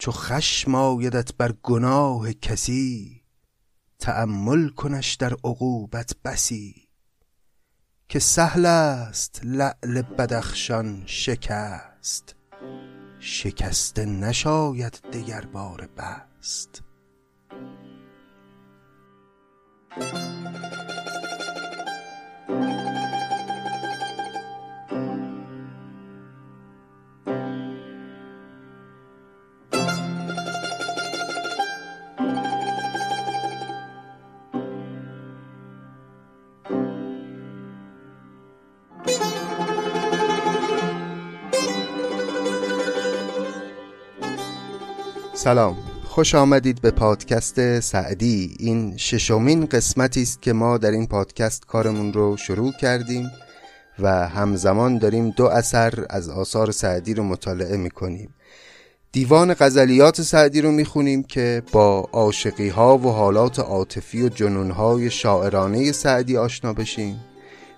چو خشم آیدت بر گناه کسی تأمل کنش در عقوبت بسی. که سهل است لعل بدخشان شکست شکسته نشاید دگر بار بست. سلام. خوش آمدید به پادکست سعدی. این ششمین قسمتی است که ما در این پادکست کارمون رو شروع کردیم و همزمان داریم دو اثر از آثار سعدی رو مطالعه می‌کنیم. دیوان غزلیات سعدی رو می‌خونیم که با عاشقی ها و حالات عاطفی و جنون های شاعرانه سعدی آشنا بشیم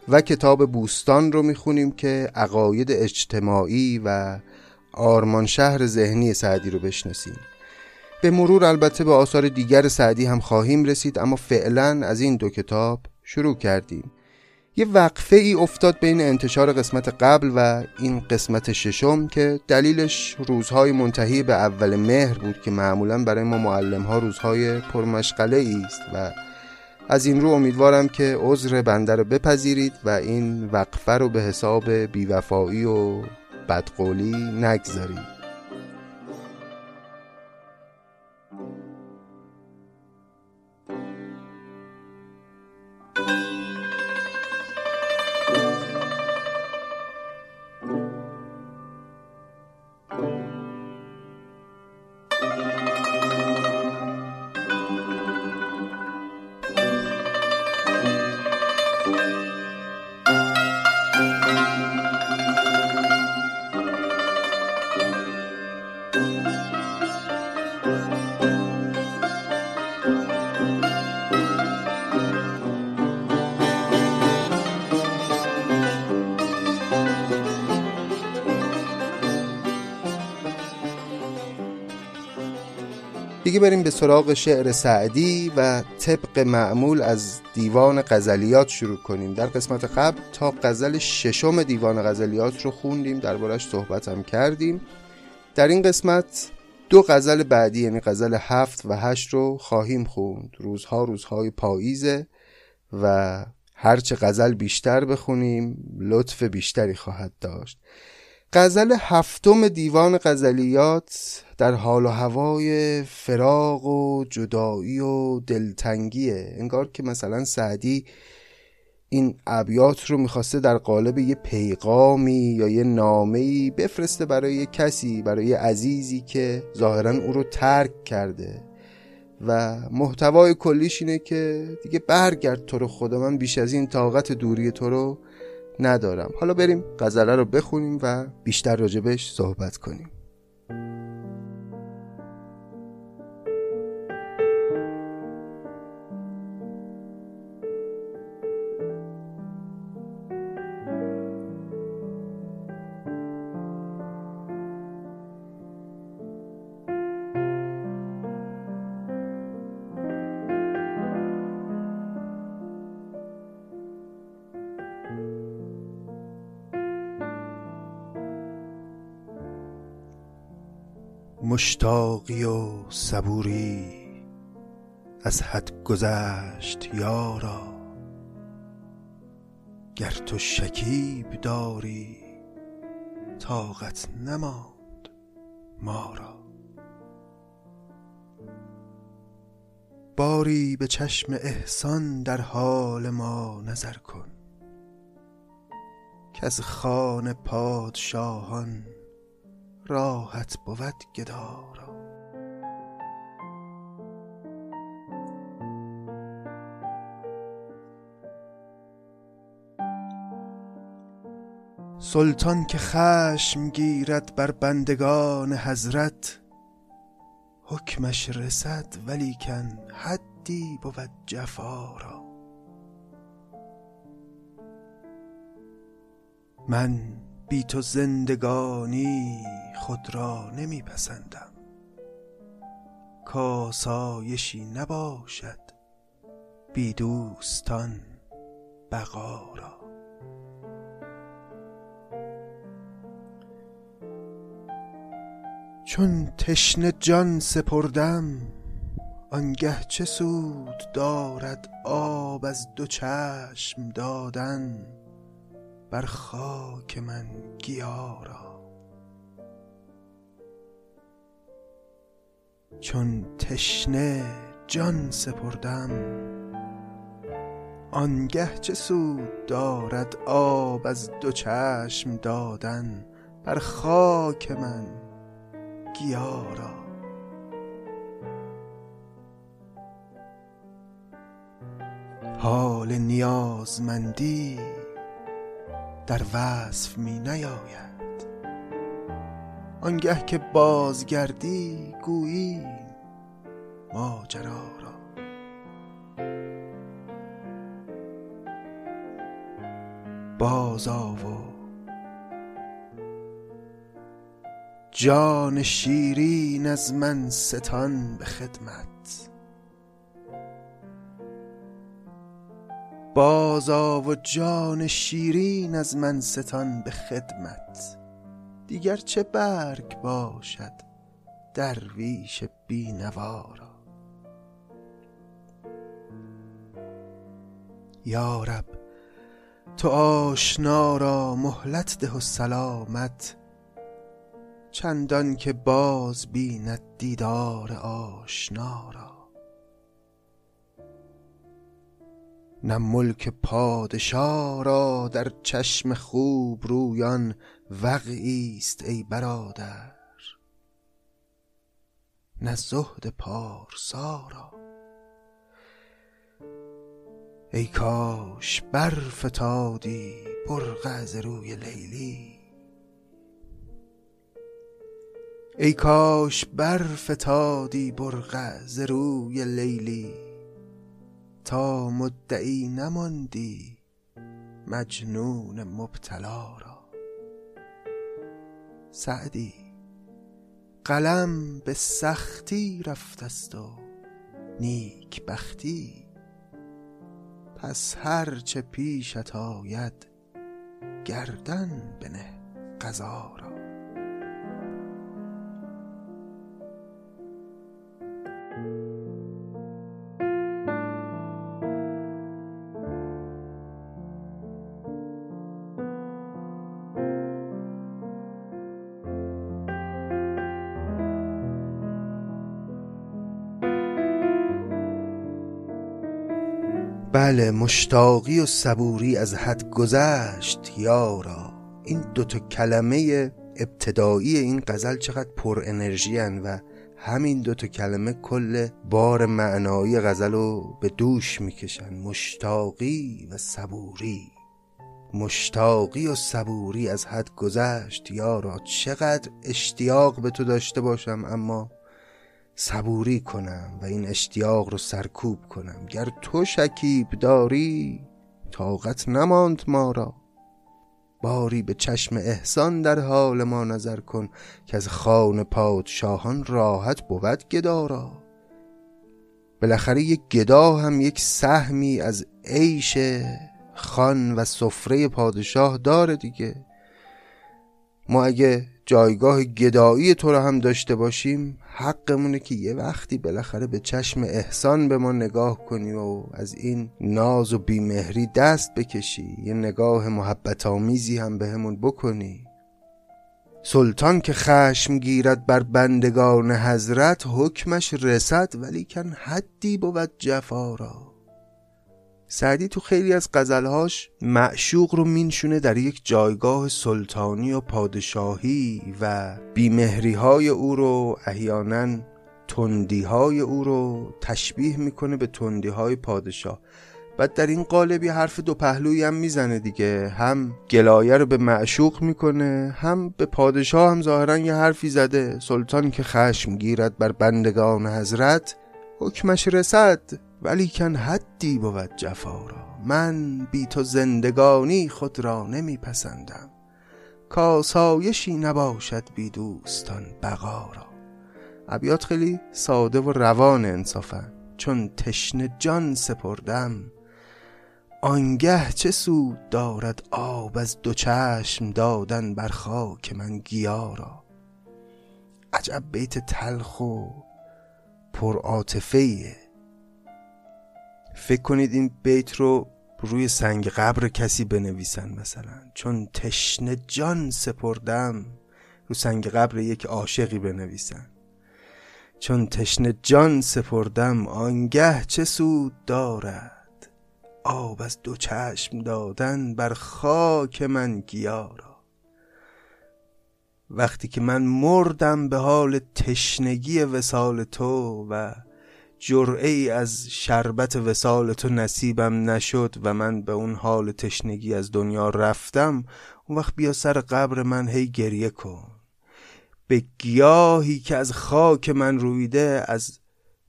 و کتاب بوستان رو می‌خونیم که عقاید اجتماعی و آرمان شهر ذهنی سعدی رو بشناسیم. به مرور البته به آثار دیگر سعدی هم خواهیم رسید اما فعلا از این دو کتاب شروع کردیم. یه وقفه ای افتاد بین انتشار قسمت قبل و این قسمت ششم که دلیلش روزهای منتهی به اول مهر بود که معمولا برای ما معلم ها روزهای پرمشغله است و از این رو امیدوارم که عذر بنده رو بپذیرید و این وقفه رو به حساب بیوفایی و بدقولی نگذارید. دیگه بریم به سراغ شعر سعدی و طبق معمول از دیوان غزلیات شروع کنیم. در قسمت قبل تا غزل ششم دیوان غزلیات رو خوندیم دربارش صحبت هم کردیم. در این قسمت دو غزل بعدی یعنی غزل هفت و هشت رو خواهیم خوند. روزها روزهای پاییزه و هرچه غزل بیشتر بخونیم لطف بیشتری خواهد داشت. غزل هفتم دیوان غزلیات در حال و هوای فراغ و جدایی و دلتنگیه. انگار که مثلا سعدی این ابیات رو می‌خواسته در قالب یه پیغامی یا یه نامه‌ای بفرسته برای کسی برای عزیزی که ظاهرا او رو ترک کرده. و محتوای کلیش اینه که دیگه برگرد تو رو خدا من بیش از این طاقت دوری تو رو ندارم. حالا بریم غزله رو بخونیم و بیشتر راجبش صحبت کنیم. مشتاقی و صبوری از حد گذشت یارا گر تو شکیب داری طاقت نماند ما را باری به چشم احسان در حال ما نظر کن که از خان پادشاهان راحت بود گدارا. سلطان که خشم گیرد بر بندگان حضرت حکمش رسد ولیکن حدی بود جفا را. من بی تو زندگانی خود را نمی پسندم کاسایشی نباشد بی دوستان بقا را. چون تشنه جان سپردم آنگه چه سود دارد آب از دو چشم دادن بر خاک من گیا را. چون تشنه جان سپردم. آنگه چه سود دارد آب از دو چشم دادن بر خاک من گیا را. حال نیازمندی در وصف می نیاید. آنگه که بازگردی گویی ماجرا را. بازآ و جان شیرین از من ستان به خدمت. بازآ و جان شیرین از من ستان به خدمت. دیگر چه برگ باشد درویش بینوا را؟ یارب تو آشنا را مهلت ده و سلامت چندان که باز بیند دیدار آشنا را. نه ملک پادشا را در چشم خوب رویان وقعی است ای برادر. نه زهد پارسا را. ای کاش برفتادی برقع از روی لیلی. ای کاش برفتادی برقع ز روی لیلی. تا مدعی نماندی مجنون مبتلا را. سعدی قلم به سختی رفته است و نیک بختی. پس هر چه پیشت آید گردن بنه قضا را. بله مشتاقی و صبوری از حد گذشت یارا. این دوتا کلمه ابتدایی این غزل چقدر پر انرژی و همین دوتا کلمه کل بار معنایی غزل رو به دوش می‌کشن. مشتاقی و صبوری. مشتاقی و صبوری از حد گذشت یارا. چقدر اشتیاق به تو داشته باشم اما صبوری کنم و این اشتیاق رو سرکوب کنم. گر تو شکیب داری طاقت نماند ما را. باری به چشم احسان در حال ما نظر کن که از خان پادشاهان راحت بود گدارا بالاخره یک گدا هم یک سهمی از عیش خان و سفره پادشاه داره دیگه. ما اگه جایگاه گدایی تو را هم داشته باشیم حقمونه که یه وقتی بالاخره به چشم احسان به ما نگاه کنی و از این ناز و بیمهری دست بکشی. یه نگاه محبت آمیزی هم به بکنی. سلطان که خشم گیرد بر بندگان حضرت حکمش رسد ولی کن حدی بود جفا را. سعدی تو خیلی از غزلهاش معشوق رو مینشونه در یک جایگاه سلطانی و پادشاهی و بیمهری های او رو احیانا تندی های او رو تشبیه می‌کنه به تندی های پادشاه. بعد در این قالب یه حرف دو پهلویی هم می‌زنه دیگه. هم گلایه رو به معشوق می‌کنه هم به پادشاه هم ظاهرا یه حرفی زده. سلطان که خشم گیرد بر بندگان حضرت حکمش رسد. ولی کن حدی بود جفا را. من بی تو زندگانی خود را نمی پسندم کاسایشی نباشد بی دوستان بقا را. ابیات خیلی ساده و روان انصافا. چون تشن جان سپردم آنگه چه سود دارد آب از دو چشم دادن بر خاک من گیارا عجب بیت تلخ و پر فکر کنید این بیت رو روی سنگ قبر کسی بنویسن مثلا. چون تشن جان سپردم رو سنگ قبر یک عاشقی بنویسن. چون تشن جان سپردم آنگه چه سود دارد؟ آب از دو چشم دادن بر خاک من گیارا وقتی که من مردم به حال تشنگی وسال تو و جرعه ای از شربت وسال تو نصیبم نشد و من به اون حال تشنگی از دنیا رفتم اون وقت بیا سر قبر من هی گریه کن. به گیاهی که از خاک من رویده از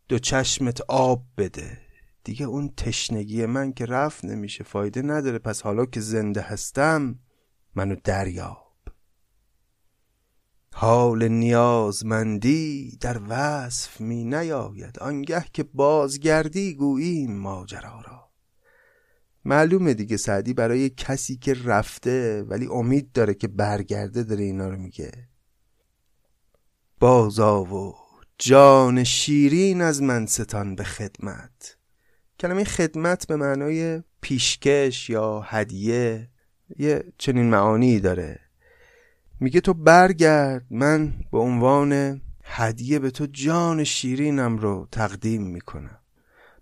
دو چشمت آب بده. دیگه اون تشنگی من که رفت نمیشه فایده نداره. پس حالا که زنده هستم منو دریاب. حال نیازمندی در وصف می نیاید. آنگه که بازگردی گوییم ماجرا را. معلومه دیگه سعدی برای کسی که رفته ولی امید داره که برگرده داره اینا رو میگه. بازا و جان شیرین از من ستان به خدمت. کلمه خدمت به معنای پیشکش یا هدیه یه چنین معانی داره. میگه تو برگرد من به عنوان هدیه به تو جان شیرینم رو تقدیم می‌کنم.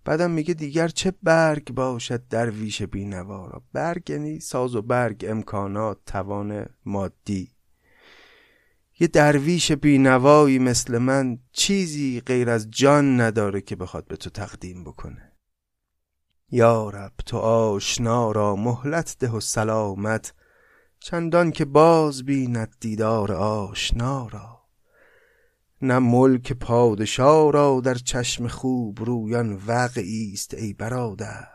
بعدم میگه دیگر چه برگ باشد در ویش بینوارا برگ یعنی ساز و برگ امکانات توان مادی. یه درویش بینوایی مثل من چیزی غیر از جان نداره که بخواد به تو تقدیم بکنه. یا رب تو آشنا را مهلت ده و سلامت چندان که باز بیند دیدار آشنا را نه ملک پادشاه را در چشم خوب رویان وقعی است ای برادر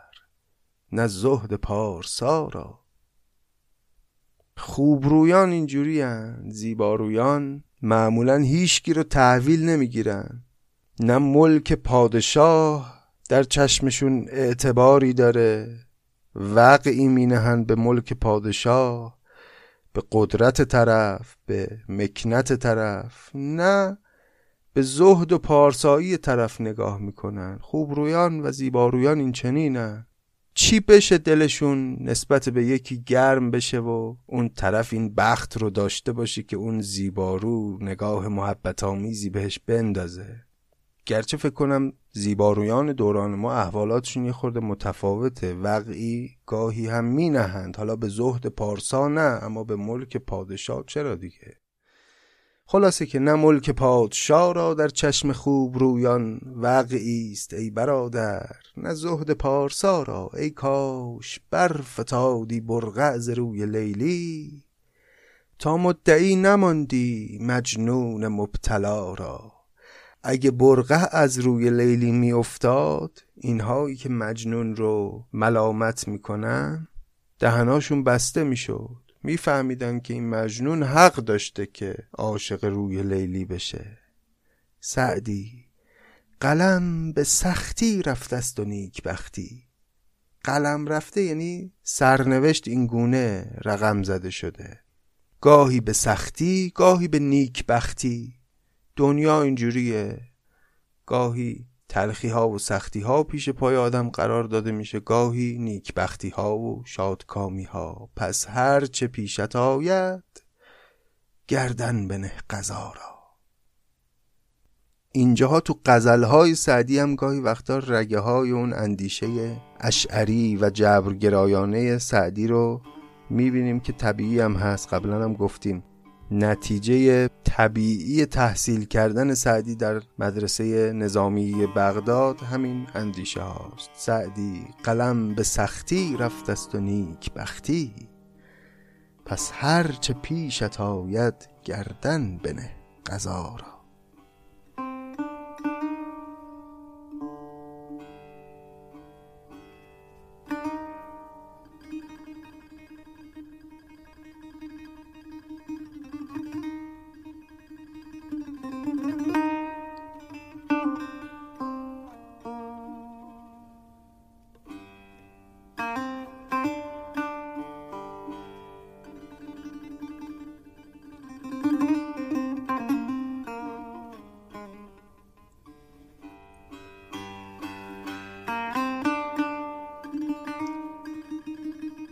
نه زهد پارسا را. خوبرویان اینجوری زیبارویان معمولا هیچکی رو تحویل نمی‌گیرن. نه ملک پادشاه در چشمشون اعتباری داره وقعی مینهن به ملک پادشاه. به قدرت طرف به مکنت طرف. نه به زهد و پارسایی طرف نگاه می‌کنن. خوبرویان و زیبارویان این چنینن چی بشه دلشون نسبت به یکی گرم بشه و اون طرف این بخت رو داشته باشه که اون زیبارو نگاه محبت آمیزی بهش بندازه؟ گرچه فکر کنم زیبارویان دوران ما احوالاتشون یه خورده متفاوته. وقعی گاهی هم می نهند حالا به زهد پارسا نه اما به ملک پادشاه چرا دیگه؟ خلاصه که نه ملک پادشاه را در چشم خوب رویان وقعی است ای برادر. نه زهد پارسا را ای کاش برفتادی برقع ز روی لیلی. تا مدعی نماندی مجنون مبتلا را. اگه برقه از روی لیلی میافتاد اینهایی که مجنون رو ملامت می‌کنن دهناشون بسته می‌شد. میفهمیدن که این مجنون حق داشته که عاشق روی لیلی بشه. سعدی قلم به سختی رفته است و نیک بختی قلم رفته یعنی سرنوشت این گونه رقم زده شده. گاهی به سختی گاهی به نیک بختی دنیا اینجوریه. گاهی تلخی ها و سختی ها پیش پای آدم قرار داده میشه گاهی نیکبختی ها و شادکامی ها پس هر چه پیشت آید گردن بنه قضا را. اینجاها تو های سعدی هم گاهی وقتا رگه های اون اندیشه اشعری و جبرگرایانه سعدی رو می‌بینیم که طبیعی هم هست. قبلا هم گفتیم نتیجه طبیعی تحصیل کردن سعدی در مدرسه نظامی بغداد همین اندیشه هاست. سعدی قلم به سختی رفت است و نیک بختی پس هر چه پیشت آید گردن بنه قضا را.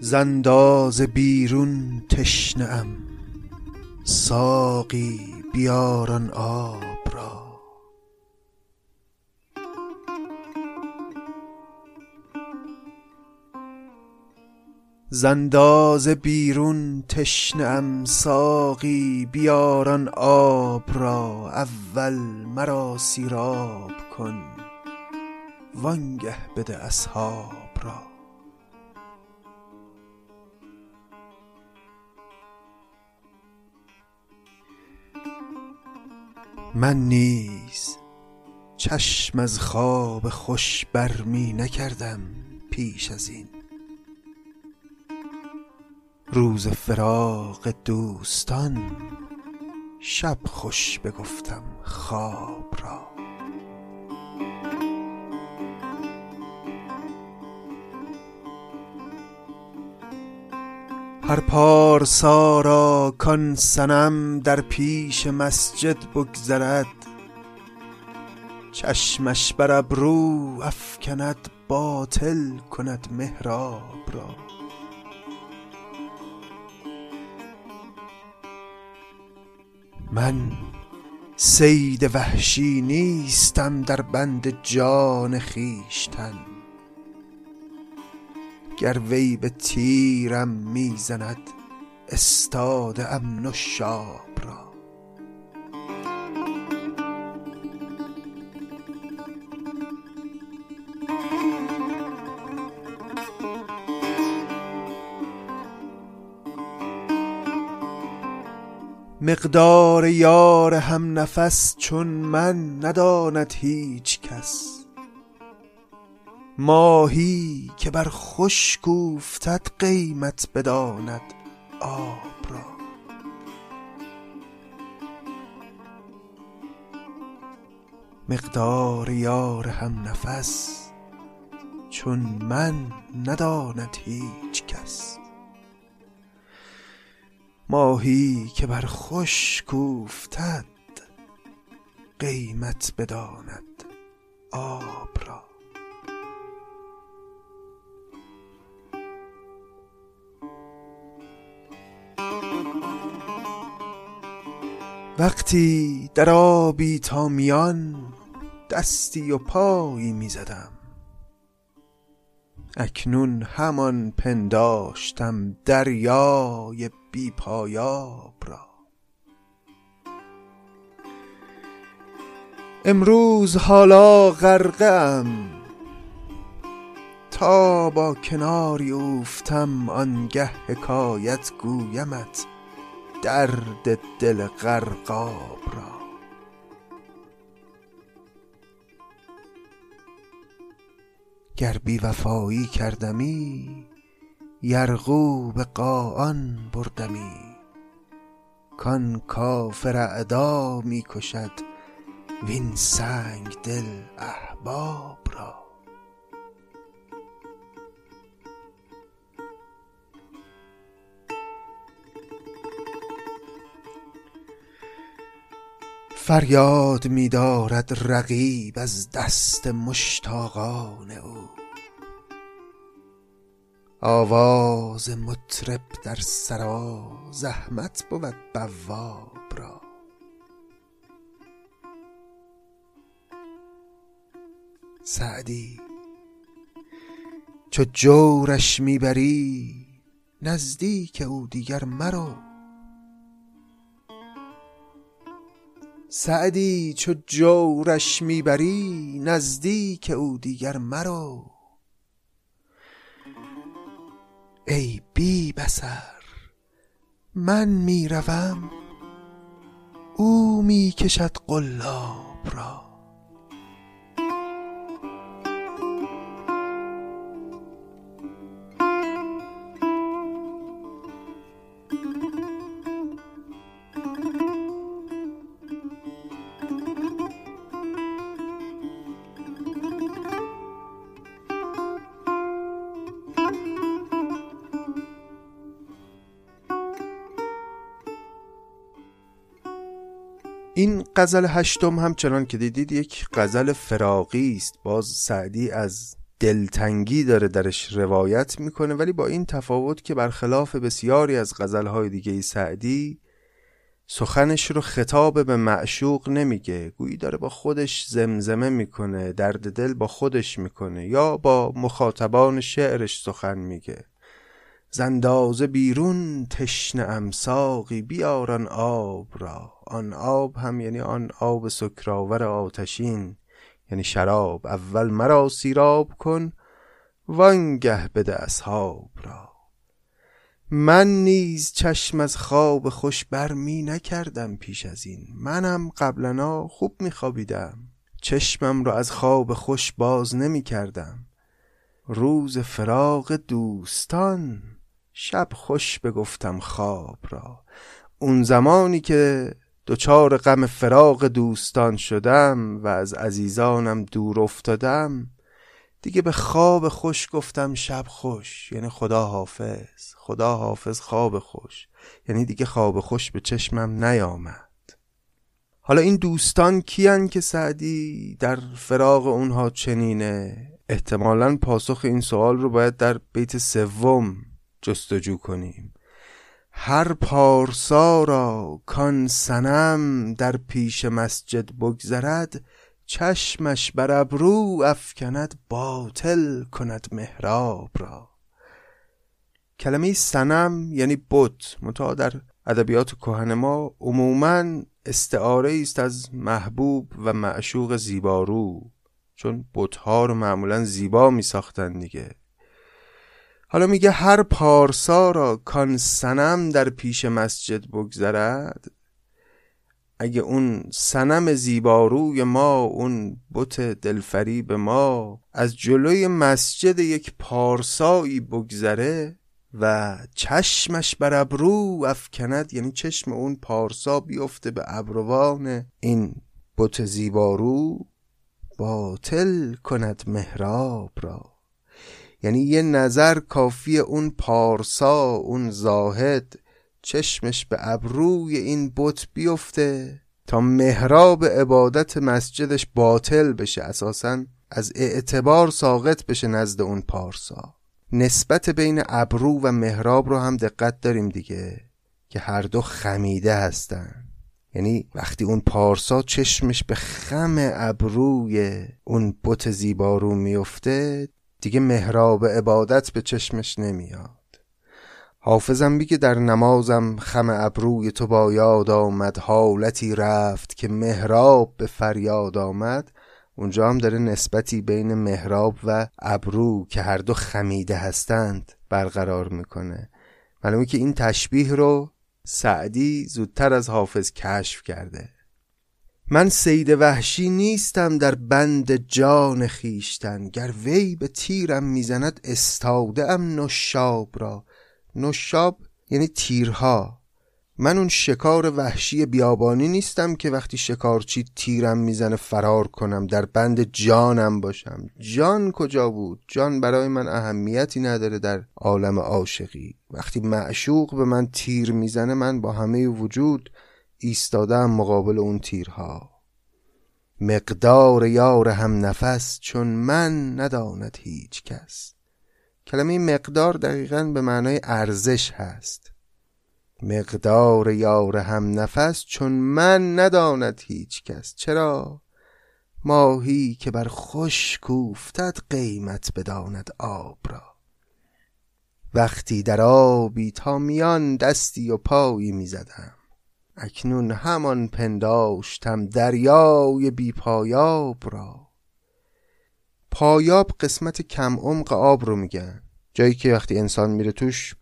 زنداز بیرون تشنه ساقی بیاران آب را. زنداز بیرون تشنه ساقی بیاران آب را. اول مرا سیراب کن. وانگه بده اصحاب. من نیز چشم از خواب خوش برمی نکردم پیش از این. روز فراق دوستان شب خوش بگفتم خواب را. هر پارسا را کان صنم در پیش مسجد بگذرد. چشمش بر ابرو افکند باطل کند محراب را. من صید وحشی نیستم در بند جان خویشتن. گر وی به تیرم می‌زند استاده ام نشاب را. مقدار یار هم نفس چون من نداند هیچ کس. ماهی که بر خشک اوفتد قیمت بداند آب را. مقدار یار هم نفس چون من نداند هیچ کس. ماهی که بر خشک اوفتد قیمت بداند آب را. وقتی در آبی تا میان دستی و پایی می‌زدم. اکنون همان پنداشتم دریای بی پایاب را. امروز حالا غرقه ام تا با کناری اوفتم آنگه حکایت گویمت. درد دل غرقاب را. گر بی وفایی کردمی یرغو به قاآن بردمی. کان کافر اعدا می کشد وین سنگ دل احباب. فریاد می دارد رقیب از دست مشتاقان او. آواز مطرب در سرا زحمت بود بواب را. سعدی چو جورش می بری نزدیک او دیگر مرو. سعدی چو جورش می‌بری نزدیک او دیگر مرو. ای بی بصر من می‌روم او می‌کشد قلاب را. غزل هشتم همچنان که دیدید یک غزل فراقی است. باز سعدی از دلتنگی داره درش روایت می‌کنه ولی با این تفاوت که برخلاف بسیاری از غزلهای دیگه سعدی سخنش رو خطاب به معشوق نمیگه. گویی داره با خودش زمزمه می‌کنه درد دل با خودش می‌کنه یا با مخاطبان شعرش سخن میگه. زندازه بیرون تشنه امساقی بیارن آب را. آن آب هم یعنی آن آب سکراور آتشین. یعنی شراب. اول مرا سیراب کن وانگه بده اصحاب را. من نیز چشم از خواب خوش بر می نکردم پیش از این. منم قبلنا خوب می خوابیدم. چشمم را از خواب خوش باز نمی کردم. روز فراق دوستان شب خوش بگفتم خواب را. اون زمانی که دچار غم فراق دوستان شدم و از عزیزانم دور افتادم دیگه به خواب خوش گفتم شب خوش یعنی خدا حافظ خدا حافظ خواب خوش. یعنی دیگه خواب خوش به چشمم نیامد. حالا این دوستان کیان که سعدی در فراغ اونها چنینه؟ احتمالا پاسخ این سوال رو باید در بیت سوم جستجو کنیم. هر پارسا را کان سنم در پیش مسجد بگذرد چشمش بر ابرو افکند باطل کند محراب را. کلمه سنم یعنی بت متا در ادبیات کهن ما عموما استعاره است از محبوب و معشوق زیبارو چون بتها رو معمولا زیبا می ساختن دیگه. حالا میگه هر پارسا را کان سنم در پیش مسجد بگذرد. اگه اون سنم زیباروی ما اون بت دلفریب ما از جلوی مسجد یک پارسایی بگذره و چشمش بر ابرو افکند یعنی چشم اون پارسا بیفته به ابروان این بت زیبارو باطل کند محراب را. یعنی یه نظر کافی اون پارسا اون زاهد چشمش به ابروی این بت بیفته تا محراب عبادت مسجدش باطل بشه اساسا از اعتبار ساقط بشه نزد اون پارسا. نسبت بین ابرو و محراب رو هم دقت داریم دیگه که هر دو خمیده هستن. یعنی وقتی اون پارسا چشمش به خم ابروی اون بت زیبارو میفته دیگه محراب عبادت به چشمش نمیاد. حافظم میگه در نمازم خم ابروی تو با یاد آمد حالتی رفت که محراب به فریاد آمد. اونجا هم داره نسبتی بین محراب و ابرو که هر دو خمیده هستند برقرار می‌کنه. معلومه که این تشبیه رو سعدی زودتر از حافظ کشف کرده. من سید وحشی نیستم در بند جان خیشتن گر وی به تیرم می‌زند استاده ام نشاب را. نشاب یعنی تیرها. من اون شکار وحشی بیابانی نیستم که وقتی شکارچی تیرم می‌زنه فرار کنم در بند جانم باشم. جان کجا بود؟ جان برای من اهمیتی نداره در عالم عاشقی. وقتی معشوق به من تیر می‌زنه من با همه وجود ایستادم مقابل اون تیرها. مقدار یار هم نفس چون من نداند هیچ کس. کلمه مقدار دقیقا به معنای ارزش هست. مقدار یار هم نفس چون من نداند هیچ کس. چرا؟ ماهی که بر خوش کوفتد قیمت بداند آب را. وقتی در آبی تا میان دستی و پایی می‌زدم. اکنون همان پنداشتم دریای بی پایاب را. پایاب قسمت کم عمق آب رو میگن. جایی که وقتی انسان میره توش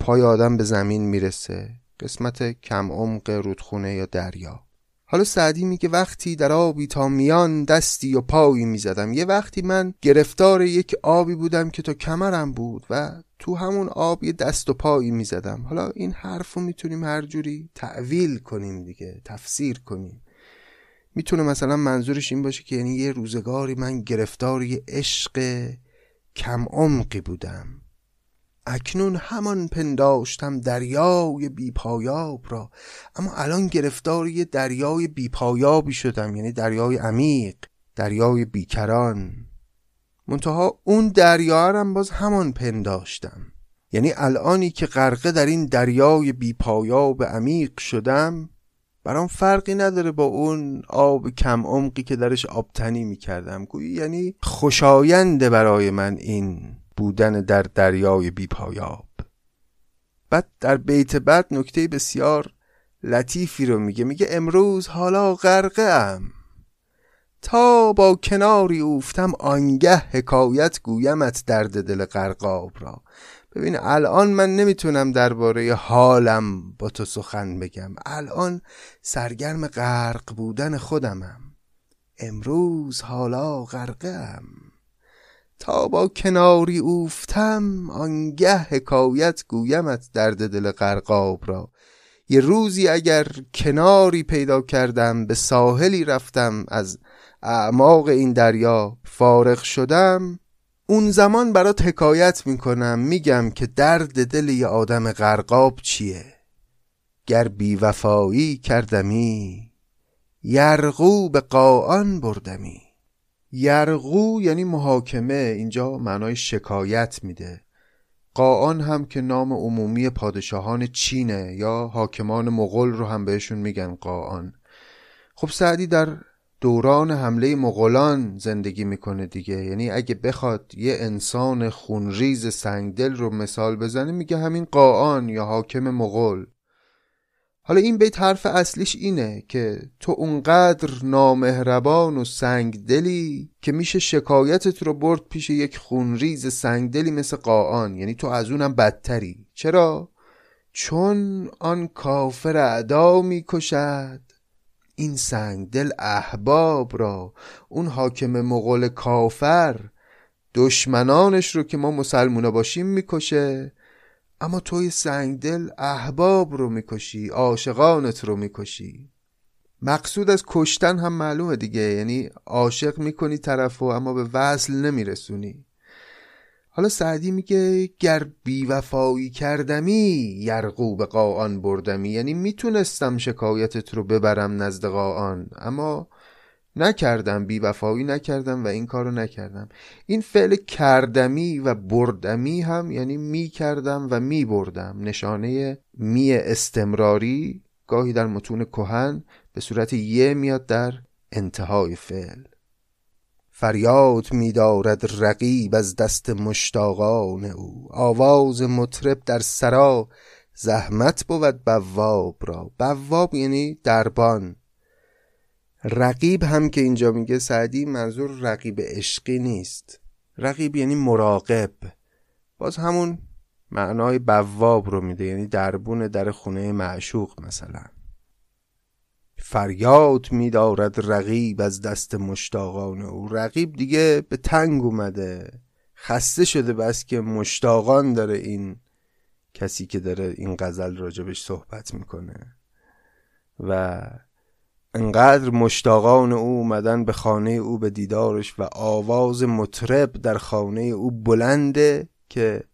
پای آدم به زمین می‌رسه. قسمت کم عمق رودخونه یا دریا. حالا سعدی میگه وقتی در آبی تا میان دستی و پایی می‌زدم. یه وقتی من گرفتار یک آبی بودم که تا کمرم بود و تو همون آب یه دست و پایی می‌زدم. حالا این حرف رو می‌تونیم هر جوری تعویل کنیم دیگه تفسیر کنیم. می‌تونه مثلا منظورش این باشه که یعنی یه روزگاری من گرفتار یه عشق کم عمقی بودم. اکنون همان پنداشتم دریای بیپایاب را. اما الان گرفتار یه دریای بیپایابی شدم یعنی دریای عمیق دریای بیکران. منتها اون دریا هم باز همان پنداشتم. یعنی الانی که غرقه در این دریای بیپایا به عمیق شدم برام فرقی نداره با اون آب کم عمقی که درش آبتنی می‌کردم. گویی یعنی خوشاینده برای من این. بودن در دریای بیپایاب بعد در بیت بعد نکته بسیار لطیفی رو میگه. میگه امروز حالا غرقه ام تا با کناری اوفتم آنگه حکایت گویمت درد دل غرقاب را. ببین الان من نمی‌تونم درباره حالم با تو سخن بگم. الان سرگرم غرق بودن خودمم. امروز حالا غرقم. تا با کناری اوفتم آنگه حکایت گویمت درد دل غرقاب را. یه روزی اگر کناری پیدا کردم به ساحلی رفتم از اعماق این دریا فارغ شدم. اون زمان برات حکایت می‌کنم میگم که درد دل یه آدم غرقاب چیه؟ گر بیوفایی کردمی یرغو به قاان بردمی. یرغو یعنی محاکمه اینجا معنای شکایت میده. قاان هم که نام عمومی پادشاهان چینه یا حاکمان مغول رو هم بهشون میگن قاان خب سعدی در دوران حمله مغولان زندگی می‌کنه دیگه. یعنی اگه بخواد یه انسان خونریز سنگدل رو مثال بزنه میگه همین قاان یا حاکم مغول. حالا این بیت حرف اصلیش اینه که تو اونقدر نامهربان و سنگدلی که میشه شکایتت رو برد پیش یک خونریز سنگدلی مثل قاان یعنی تو از اونم بدتری. چرا؟ چون آن کافر اعدا می‌کشد. این سنگ دل احباب را اون حاکم مغول کافر دشمنانش رو که ما مسلمونا باشیم می‌کشه. اما توی سنگ دل احباب رو می‌کشی عاشقانت رو می‌کشی. مقصود از کشتن هم معلومه دیگه یعنی عاشق می‌کنی طرفو اما به وصل نمیرسونی. حالا سعدی میگه گر بیوفایی کردمی یرقو به قاان بردمی. یعنی می‌تونستم شکایتت رو ببرم نزد قاان اما نکردم بیوفایی نکردم و این کارو نکردم. این فعل کردمی و بردمی هم یعنی می‌کردم و میبردم. نشانه می استمراری گاهی در متون کهن به صورت یه میاد در انتهای فعل. فریاد میدارد رقیب از دست مشتاقان او. آواز مطرب در سرا زحمت بود بواب را. بواب یعنی دربان. رقیب هم که اینجا میگه سعدی منظور رقیب عشقی نیست. رقیب یعنی مراقب. باز همون معنای بواب رو میده یعنی دربون در خونه معشوق مثلا. فریاد میدارد رقیب از دست مشتاقان او. رقیب دیگه به تنگ اومده. خسته شده بس که مشتاقان داره این کسی که داره این غزل راجبش صحبت می‌کنه. و انقدر مشتاقان او اومدن به خانه او به دیدارش و آواز مطرب در خانه او بلنده که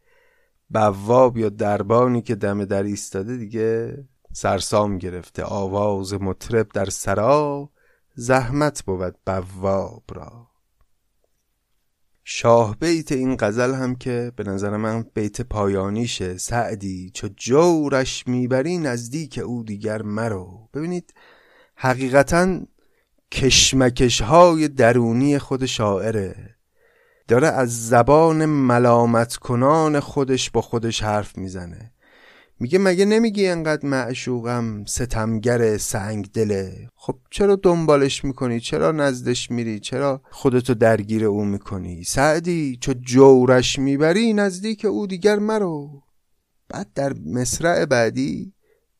بواب یا دربانی که دم در ایستاده دیگه سرسام گرفته. آواز مطرب در سرا زحمت بود بواب را. شاه بیت این غزل هم که به نظر من بیت پایانیشه. سعدی چو جورش می‌بری نزدیک او دیگر مرو. ببینید حقیقتا کشمکش های درونی خود شاعره. داره از زبان ملامت کنان خودش با خودش حرف می‌زنه. میگه مگه نمیگی انقدر معشوقم ستمگر سنگ دله خب چرا دنبالش می‌کنی؟ چرا نزدش میری؟ چرا خودتو درگیر او می‌کنی؟ سعدی چو جورش می‌بری نزدیک او دیگر مرو. بعد در مصرع بعدی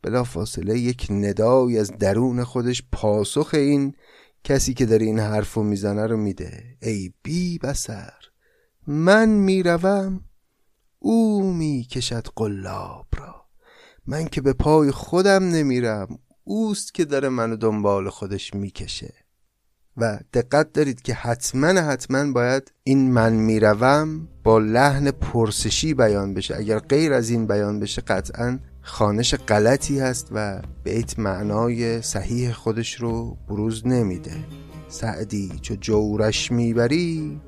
بلا فاصله یک ندای از درون خودش پاسخ این کسی که داره این حرفو می‌زنه رو میده. ای بی بسر من می‌روم او می‌کشد قلاب را. من که به پای خودم نمیرم اوست که داره منو دنبال خودش می‌کشه. و دقت دارید که حتما حتما باید این من می‌روم با لحن پرسشی بیان بشه. اگر غیر از این بیان بشه قطعا خانش غلطی هست و بیت معنای صحیح خودش رو بروز نمیده. سعدی چو جورش می‌بری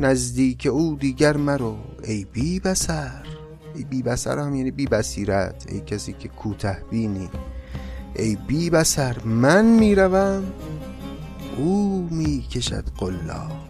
نزدیک او دیگر مرو ای بی بسر ای بی بسر هم یعنی بی بسیرت ای کسی که کوته بینی. ای بی بسر من می‌روم او می‌کشد قلاب.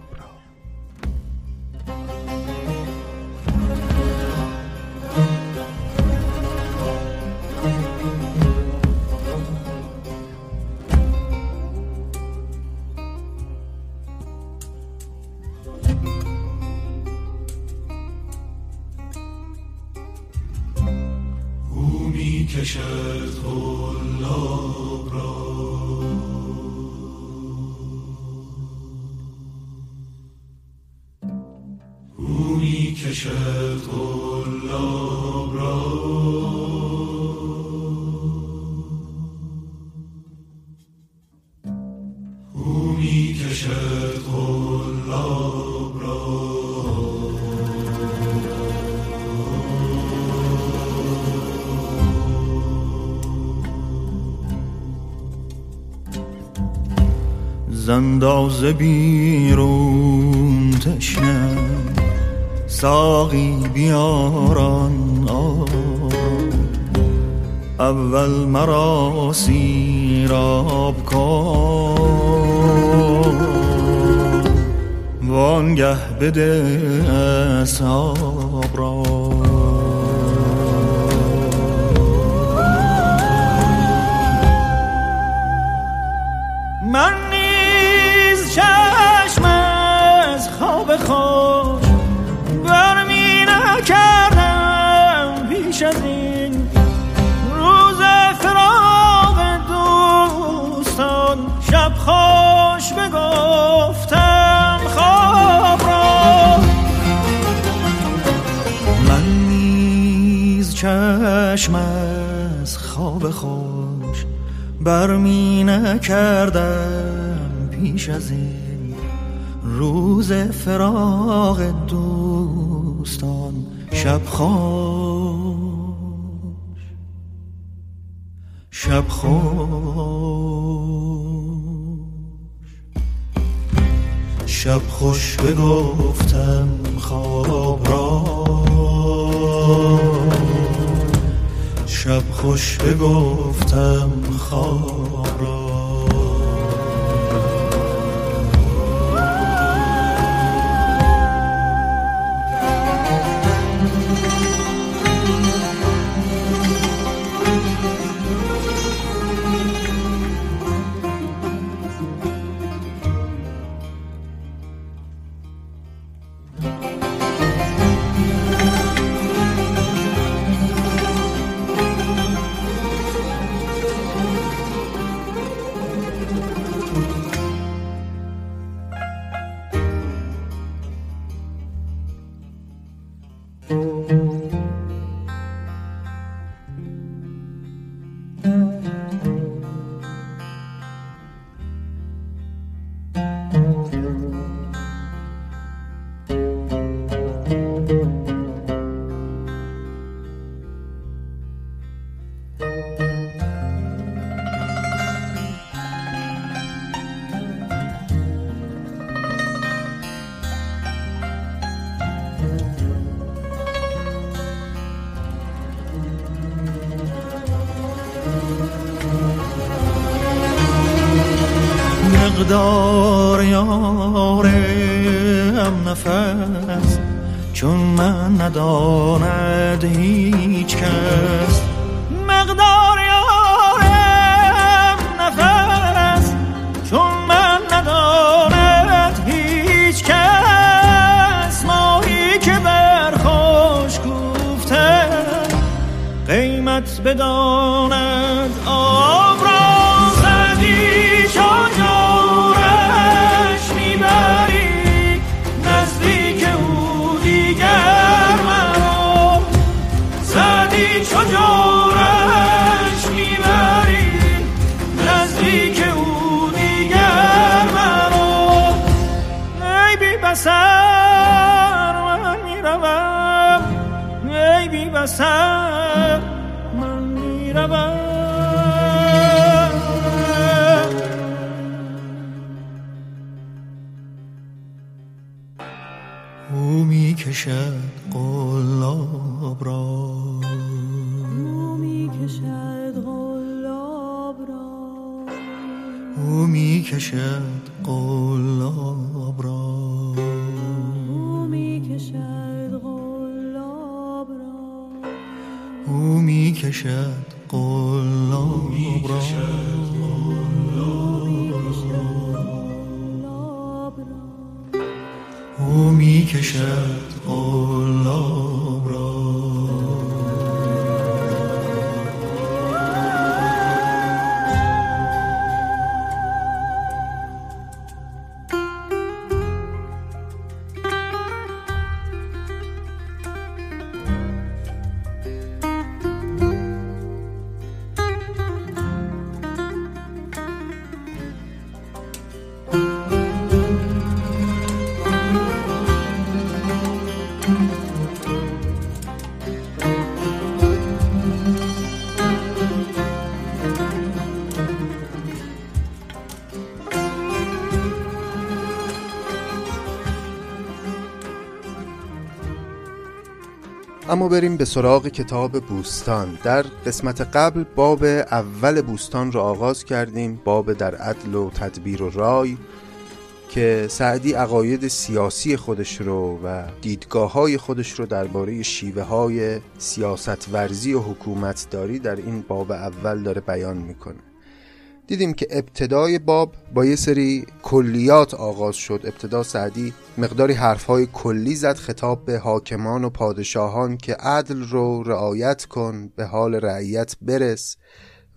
زنداز بیرون تشنه ساقی بیاران اول مرا سیراب کن وانگه بده اصحاب چشم از خواب خوش برمی نکردم پیش از این روز فراغ دوستان. شب خوش شب خوش بگفتم خواب من می‌روم او می کشد قلاب را او می کشد قلاب را او می اما بریم به سراغ کتاب بوستان. در قسمت قبل باب اول بوستان رو آغاز کردیم باب در عدل و تدبیر و رای که سعدی عقاید سیاسی خودش رو و دیدگاه های خودش رو درباره شیوه های سیاست ورزی و حکومت داری در این باب اول داره بیان می‌کنه. دیدیم که ابتدای باب با یه سری کلیات آغاز شد. ابتدا سعدی مقداری حرفهای کلی زد خطاب به حاکمان و پادشاهان که عدل رو رعایت کن به حال رعیت برس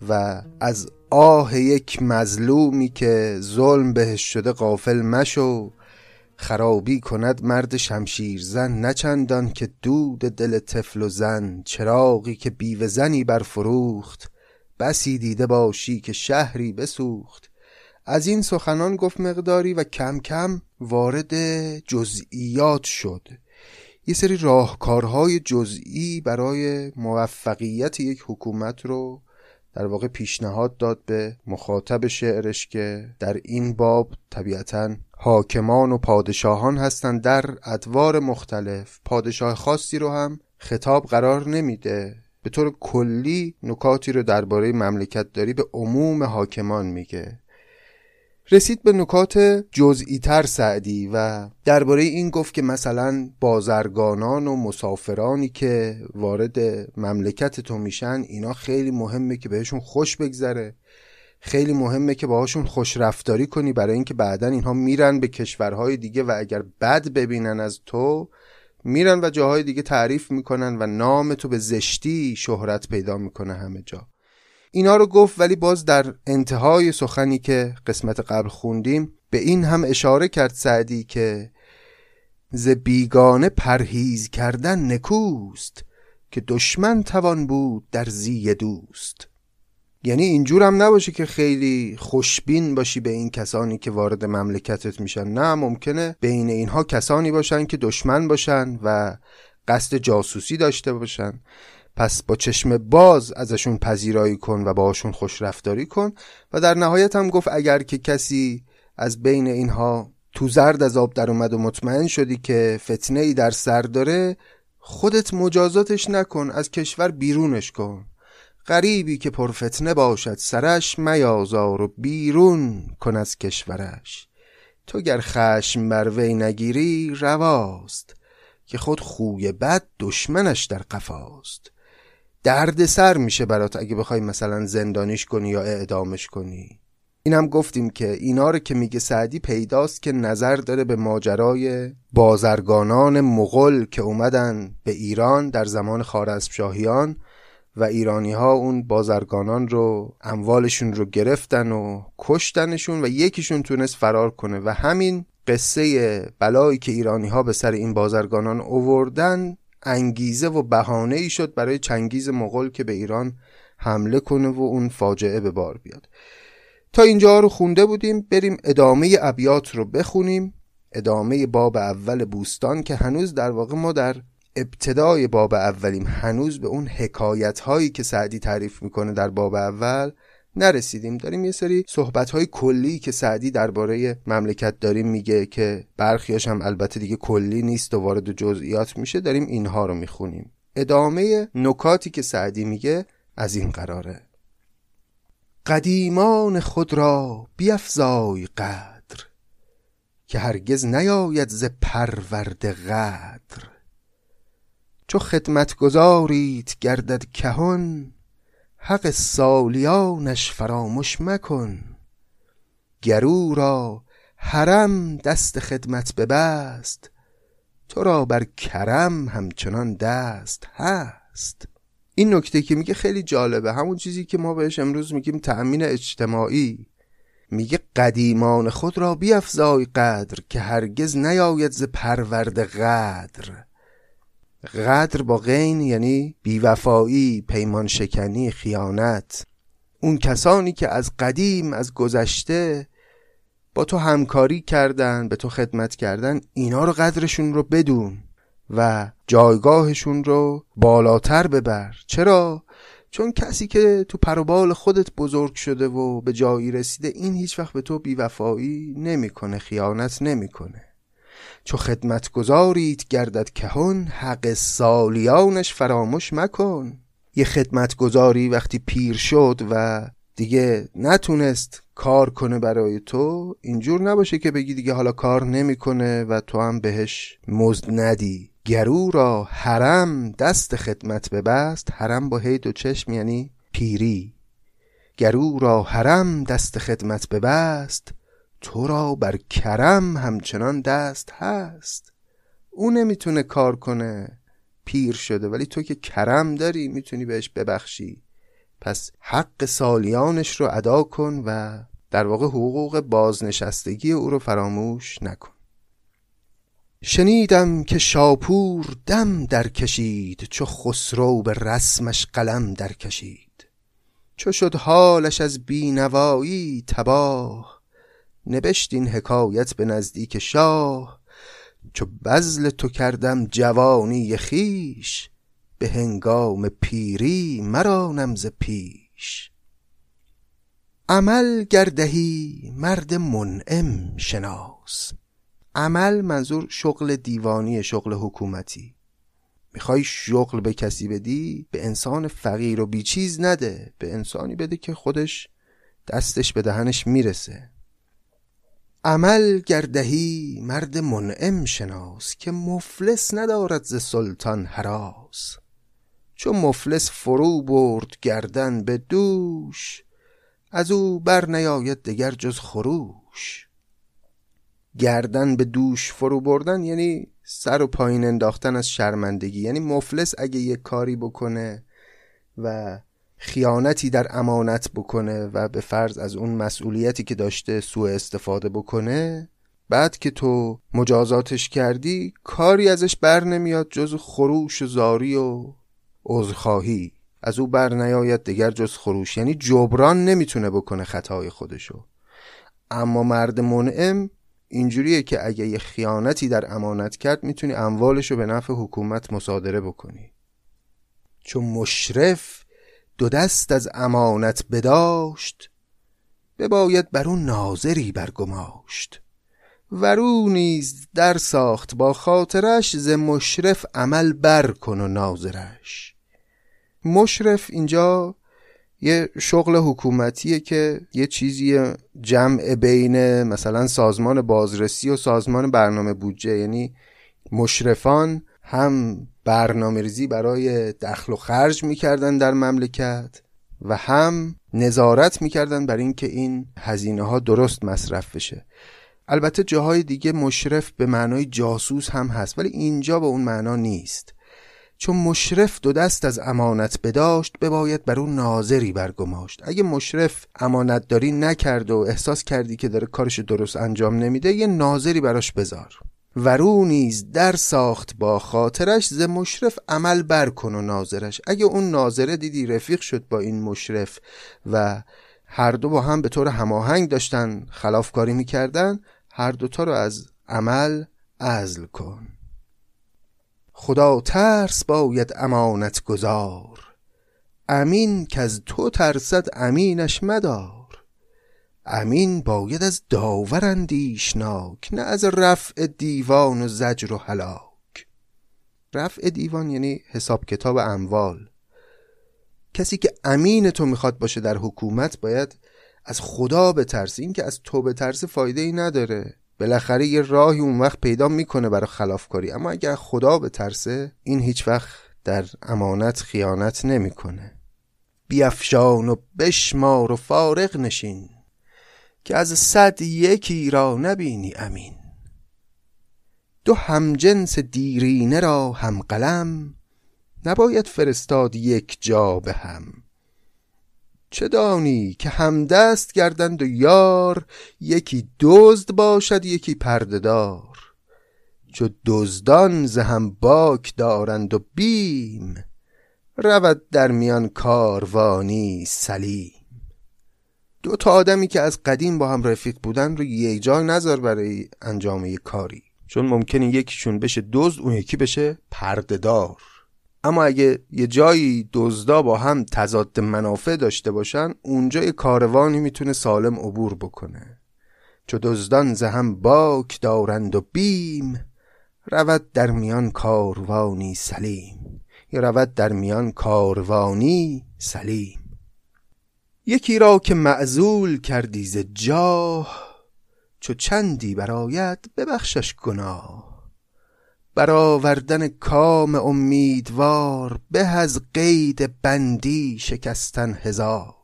و از آه یک مظلومی که ظلم بهش شده غافل مشو. خرابی کند مرد شمشیر زن نچندان که دود دل طفل و زن چراغی که بیوه زنی برفروخت. بسی دیده باشی که شهری بسوخت. از این سخنان گفت مقداری و کم کم وارد جزئیات شد. یه سری راهکارهای جزئی برای موفقیت یک حکومت رو در واقع پیشنهاد داد به مخاطب شعرش که در این باب طبیعتا حاکمان و پادشاهان هستند. در ادوار مختلف پادشاه خاصی رو هم خطاب قرار نمیده. به طور کلی نکاتی رو درباره مملکت داری به عموم حاکمان میگه. رسید به نکات جزئی تر سعدی و درباره این گفت که مثلا بازرگانان و مسافرانی که وارد مملکت تو میشن اینا خیلی مهمه که بهشون خوش بگذره. خیلی مهمه که باهاشون خوش رفتاری کنی برای اینکه بعدا اینها میرن به کشورهای دیگه و اگر بد ببینن از تو میرن و جاهای دیگه تعریف می‌کنن و نام تو به زشتی شهرت پیدا می‌کنه همه جا. اینا رو گفت ولی باز در انتهای سخنی که قسمت قبل خوندیم به این هم اشاره کرد سعدی که ز بیگانه پرهیز کردن نکوست که دشمن توان بود در زی دوست. یعنی اینجور هم نباشه که خیلی خوشبین باشی به این کسانی که وارد مملکتت میشن. نه ممکنه بین اینها کسانی باشن که دشمن باشن و قصد جاسوسی داشته باشن. پس با چشم باز ازشون پذیرایی کن و باشون خوش رفتاری کن. و در نهایت هم گفت اگر که کسی از بین اینها تو زرد از آب در اومد و مطمئن شدی که فتنه ای در سر داره خودت مجازاتش نکن از کشور بیرونش کن. غریبی که پرفتنه باشد سرش میازار و بیرون کن از کشورش. تو گر خشم بر وی نگیری رواست. که خود خوی بد دشمنش در قفاست. درد سر میشه برات اگه بخوای مثلا زندانیش کنی یا اعدامش کنی. اینم گفتیم که اینا رو که میگه سعدی پیداست که نظر داره به ماجرای بازرگانان مغل که اومدن به ایران در زمان خارزمشاهیان و ایرانی ها اون بازرگانان رو اموالشون رو گرفتن و کشتنشون و یکیشون تونست فرار کنه و همین قصه بلایی که ایرانی ها به سر این بازرگانان اووردن انگیزه و بهانه ای شد برای چنگیز مغول که به ایران حمله کنه و اون فاجعه به بار بیاد. تا اینجا رو خونده بودیم بریم ادامه ابیات رو بخونیم. ادامه باب اول بوستان که هنوز در واقع ما در ابتدای باب اولیم هنوز به اون حکایت هایی که سعدی تعریف می‌کنه در باب اول نرسیدیم. داریم یه سری صحبت های کلی که سعدی درباره مملکت داریم میگه که برخیاش هم البته دیگه کلی نیست و وارد جزئیات میشه. داریم اینها رو می‌خونیم. ادامه نکاتی که سعدی میگه از این قراره. قدیمان خود را بیفزای قدر که هرگز نیاید ز پرورد قدر. چو خدمت گذارید گردد کهن حق سالیانش فراموش مکن. گرو را حرم دست خدمت ببست تو را بر کرم همچنان دست هست. این نکته که میگه خیلی جالبه. همون چیزی که ما بهش امروز میگیم تأمین اجتماعی. میگه قدیمان خود را بیافزای قدر که هرگز نیاید ز پرورد قدر. قدر با غین یعنی بیوفایی پیمان شکنی خیانت. اون کسانی که از قدیم از گذشته با تو همکاری کردن به تو خدمت کردن اینا رو قدرشون رو بدون و جایگاهشون رو بالاتر ببر. چرا؟ چون کسی که تو پروبال خودت بزرگ شده و به جایی رسیده این هیچ وقت به تو بیوفایی نمی‌کنه خیانت نمی‌کنه. چو خدمت گذارید گردد کهون حق سالیانش فراموش مکن. یه خدمت گذاری وقتی پیر شد و دیگه نتونست کار کنه برای تو اینجور نباشه که بگی دیگه حالا کار نمی‌کنه و تو هم بهش مزد ندی. گرو را حرم دست خدمت ببست حرم با هی دو چشم یعنی پیری. گرو را حرم دست خدمت ببست تو را بر کرم همچنان دست هست. او نمی‌تونه کار کنه. پیر شده. ولی تو که کرم داری می‌تونی بهش ببخشی. پس حق سالیانش رو ادا کن و در واقع حقوق بازنشستگی او رو فراموش نکن. شنیدم که شاپور دم در کشید چو خسرو به رسمش قلم در کشید چو شد حالش از بینوایی تباه نبشت این حکایت به نزدیک شاه چو بزل تو کردم جوانی خیش به هنگام پیری مرا نمز پیش. عمل گردهی مرد منعم شناس. عمل منظور شغل دیوانی شغل حکومتی. می‌خوای شغل به کسی بدی؟ به انسان فقیر و بیچیز نده. به انسانی بده که خودش دستش به دهنش می‌رسه. عمل گردهی مرد منعم شناس که مفلس ندارد ز سلطان حراس چو مفلس فرو برد گردن به دوش از او بر نیاید دگر جز خروش. گردن به دوش فرو بردن یعنی سر و پایین انداختن از شرمندگی یعنی مفلس اگه یه کاری بکنه و خیانتی در امانت بکنه و به فرض از اون مسئولیتی که داشته سوء استفاده بکنه بعد که تو مجازاتش کردی کاری ازش بر نمیاد جز خروش و زاری و عذرخواهی. از او بر نیاید دیگر جز خروش. یعنی جبران نمی‌تونه بکنه خطای خودشو. اما مرد منعم اینجوریه که اگه یه خیانتی در امانت کرد می‌تونی اموالشو به نفع حکومت مصادره بکنی. چون مشرف دو دست از امانت بداشت بباید بر اون ناظری برگماشت. ورو نیز در ساخت با خاطرش ز مشرف عمل بر کن و ناظرش. مشرف اینجا یه شغل حکومتیه که یه چیزی جمع بین مثلا سازمان بازرسی و سازمان برنامه بودجه یعنی مشرفان هم برنامه ریزی برای دخل و خرج می‌کردن در مملکت و هم نظارت می‌کردن بر اینکه این هزینه ها درست مصرف بشه. البته جاهای دیگه مشرف به معنای جاسوس هم هست ولی اینجا به اون معنا نیست. چون مشرف دو دست از امانت بداشت بباید بر اون ناظری برگماشت. اگه مشرف امانت داری نکرد و احساس کردی که داره کارش درست انجام نمیده یه ناظری براش بذار. ورو نیز در ساخت با خاطرش ز مشرف عمل بر کن و ناظرش. اگه اون ناظره دیدی رفیق شد با این مشرف و هر دو با هم به طور هماهنگ داشتن خلافکاری می‌کردن هر دوتا رو از عمل ازل کن. خدا ترس باید امانت گذار امین که از تو ترسد امینش مدار. امین باید از داور اندیشناک نه از رفع دیوان و زجر و هلاک. رفع دیوان یعنی حساب کتاب اموال. کسی که امین تو می‌خواد باشه در حکومت باید از خدا بترسه این که از تو بترسه فایده ای نداره. بالاخره یه راهی اون وقت پیدا می‌کنه برای خلافکاری. اما اگر خدا بترسه این هیچ وقت در امانت خیانت نمی‌کنه. بیافشان و بشمار و فارغ نشین. که از صد یکی را نبینی امین. دو همجنس دیرینه را هم قلم نباید فرستاد یک جا به هم. چه دانی که همدست گردند و یار یکی دزد باشد یکی پردهدار. چو دزدان ز هم باک دارند و بیم رود در میان کاروانی سلیم. دو تا آدمی که از قدیم با هم رفیق بودن رو یک جای نظر برای انجام یک کاری. چون ممکنه یکیشون بشه دزد اون یکی بشه پردهدار اما اگه یه جایی دزدا با هم تضاد منافع داشته باشن اونجا یه کاروانی می‌تونه سالم عبور بکنه. چو دزدان ز هم باک دارند و بیم رود در میان کاروانی سلیم. یا رود در میان کاروانی سلیم. یکی را که معزول کردی ز جاه چو چندی براید ببخشش گناه. برآوردن کام امیدوار به از قید بندی شکستن هزار.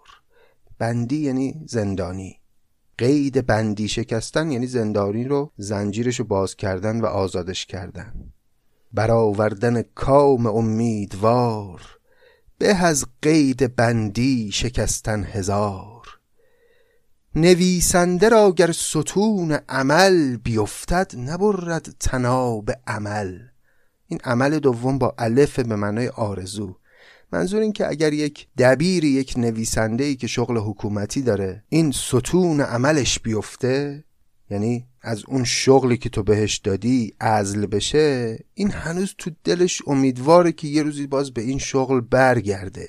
بندی یعنی زندانی. قید بندی شکستن یعنی زندانی رو زنجیرش رو باز کردن و آزادش کردن. برآوردن کام امیدوار به از قید بندی شکستن هزار. نویسنده را گر ستون عمل بیفتد نبرد تناب عمل. این عمل دوم با الف به معنای آرزو. منظور این که اگر یک دبیری یک نویسنده ای که شغل حکومتی داره این ستون عملش بیفته یعنی از اون شغلی که تو بهش دادی ازل بشه این هنوز تو دلش امیدواره که یه روزی باز به این شغل برگرده.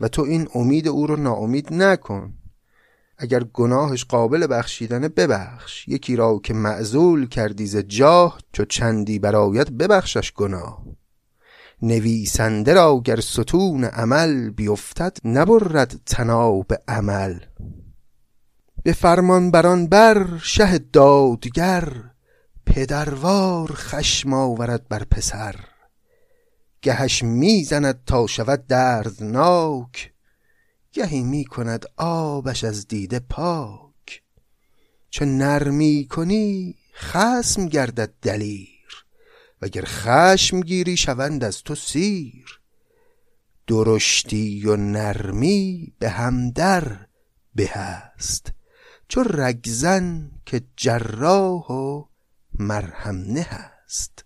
و تو این امید او رو ناامید نکن. اگر گناهش قابل بخشیدن ببخش. یکی را که معزول کردی ز جاه چو چندی برایت ببخشش گناه. نویسنده را گر ستون عمل بیفتد نبرد تناب عمل. به فرمان بران بر شه دادگر پدروار خشم آورد بر پسر. گهش می‌زند تا شود دردناک گهی می کند آبش از دیده پاک. چه نرمی کنی خسم گردد دلیر وگر خشم گیری شوند از تو سیر. درشتی و نرمی به همدر به است چو رگزن که جراح و مرهم نه است.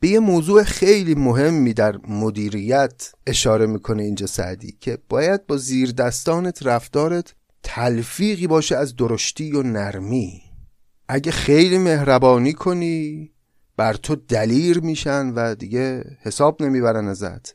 به یه موضوع خیلی مهمی در مدیریت اشاره می‌کنه اینجا سعدی که باید با زیر دستانت رفتارت تلفیقی باشه از درشتی و نرمی. اگه خیلی مهربانی کنی بر تو دلیر میشن و دیگه حساب نمی‌برن ازت.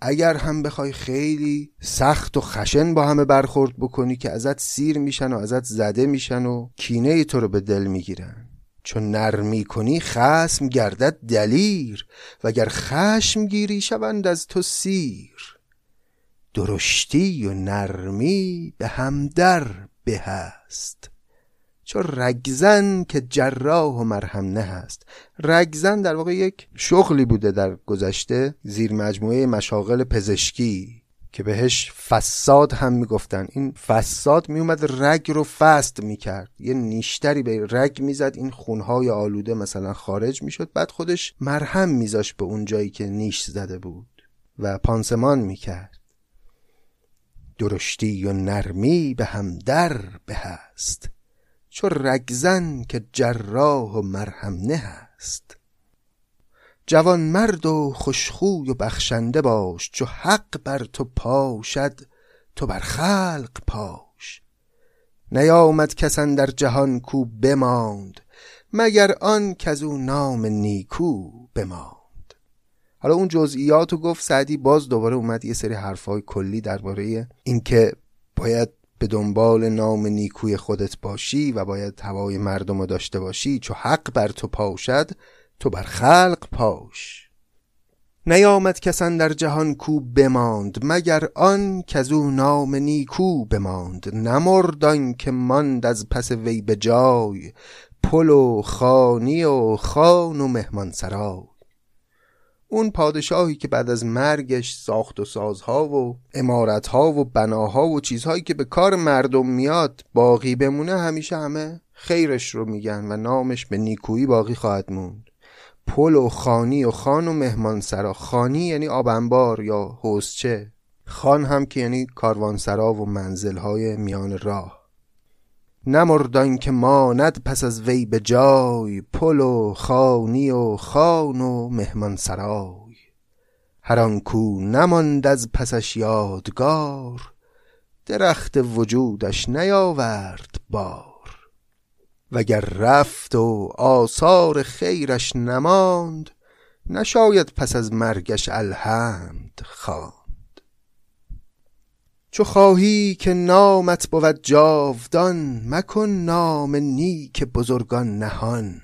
اگر هم بخوای خیلی سخت و خشن با همه برخورد بکنی که ازت سیر میشن و ازت زده میشن و کینه تو رو به دل می‌گیرن. چون نرمی کنی خسم گردد دلیر. وگر خشم گیری شوند از تو سیر. درشتی و نرمی به همدر به هست. چون رگزن که جراح و مرهم نه هست رگزن در واقع یک شغلی بوده در گذشته زیر مجموعه مشاغل پزشکی که بهش فساد هم می‌گفتن. این فساد میومد رگ رو فست می‌کرد. یه نیشتری به رگ می‌زد این خونهای آلوده مثلا خارج می‌شد. بعد خودش مرهم میذاش به اون جایی که نیش زده بود و پانسمان می‌کرد. درشتی و نرمی به هم در به هست چو رگزن که جراح و مرهم نه هست جوان مرد و خوشخوی و بخشنده باش چو حق بر تو پاشد تو بر خلق پاش. نیامد کسان در جهان کو بماند مگر آن کز او نام نیکو بماند. حالا اون جزئیات رو گفت سعدی باز دوباره اومد یه سری حرفهای کلی درباره اینکه باید به دنبال نام نیکوی خودت باشی و باید هوای مردم رو داشته باشی چو حق بر تو پاشد تو بر خلق پاش. نیامد کسان در جهان کو بماند مگر آن که او نام نیکو بماند. نمردان که ماند از پس وی به جای پل و خانی و خان و مهمان سرای اون پادشاهی که بعد از مرگش ساخت و سازها و امارتها و بناها و چیزهایی که به کار مردم میاد باقی بمونه همیشه همه خیرش رو میگن و نامش به نیکویی باقی خواهد موند. پل و خانی و خان و مهمانسرا. خانی یعنی آبنبار یا حوزچه خان هم که یعنی کاروانسرا و منزلهای میان راه. نمردان که ماند پس از وی به جای پل و خانی و خان و مهمان سرای. هر آن کو نماند از پسش یادگار درخت وجودش نیاورد بار. وگر رفت و آثار خیرش نماند نشاید پس از مرگش الحمد خواند. چو خواهی که نامت بود جاودان مکن نام نیک بزرگان نهان.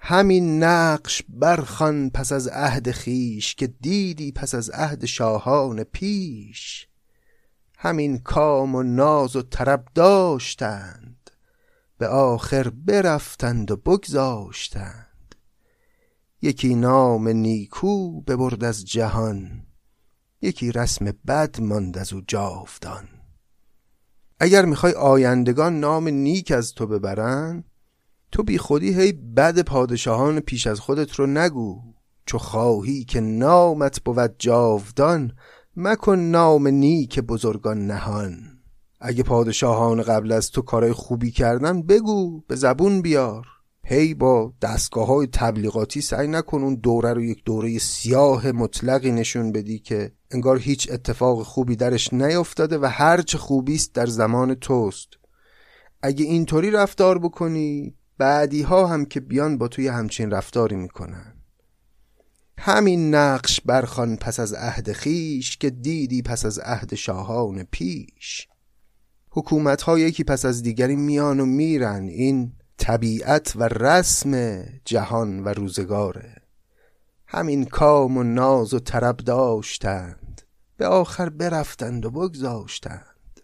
همین نقش برخوان پس از عهد خیش که دیدی پس از عهد شاهان پیش. همین کام و ناز و طرب داشتند به آخر برفتند و بگذاشتند. یکی نام نیکو ببرد از جهان یکی رسم بد ماند از او جاودان اگر می‌خوای آیندگان نام نیک از تو ببرن تو بی خودی هی بد پادشاهان پیش از خودت رو نگو. چو خواهی که نامت بود جاودان مکن نام نیک بزرگان نهان. اگه پادشاهان قبل از تو کارای خوبی کردن بگو به زبون بیار. هی با دستگاه های تبلیغاتی سعی نکن اون دوره رو یک دوره سیاه مطلقی نشون بدی که انگار هیچ اتفاق خوبی درش نیفتاده و هرچه خوبیست در زمان توست. اگه اینطوری رفتار بکنی بعدی ها هم که بیان با توی همچین رفتاری می‌کنن. همین نقش برخان پس از عهد خیش که دیدی پس از عهد شاهان پیش. حکومت ها یکی پس از دیگری میان و میرن. این طبیعت و رسم جهان و روزگاره. همین کام و ناز و طرب داشتند. به آخر برفتند و بگذاشتند.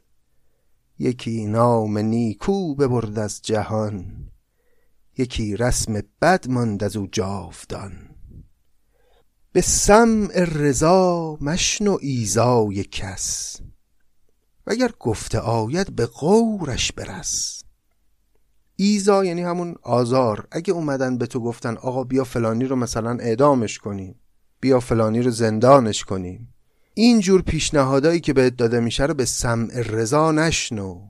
یکی نام نیکو ببرد از جهان. یکی رسم بد ماند از او جاودان. به سمع رضا مشنو ایزای کس. وگر گفته آید به غورش برس. ایزا یعنی همون آزار. اگه اومدن به تو گفتن آقا بیا فلانی رو مثلا اعدامش کنیم بیا فلانی رو زندانش کنیم. اینجور پیشنهادایی که بهت داده میشه رو به سمع رضا نشنو.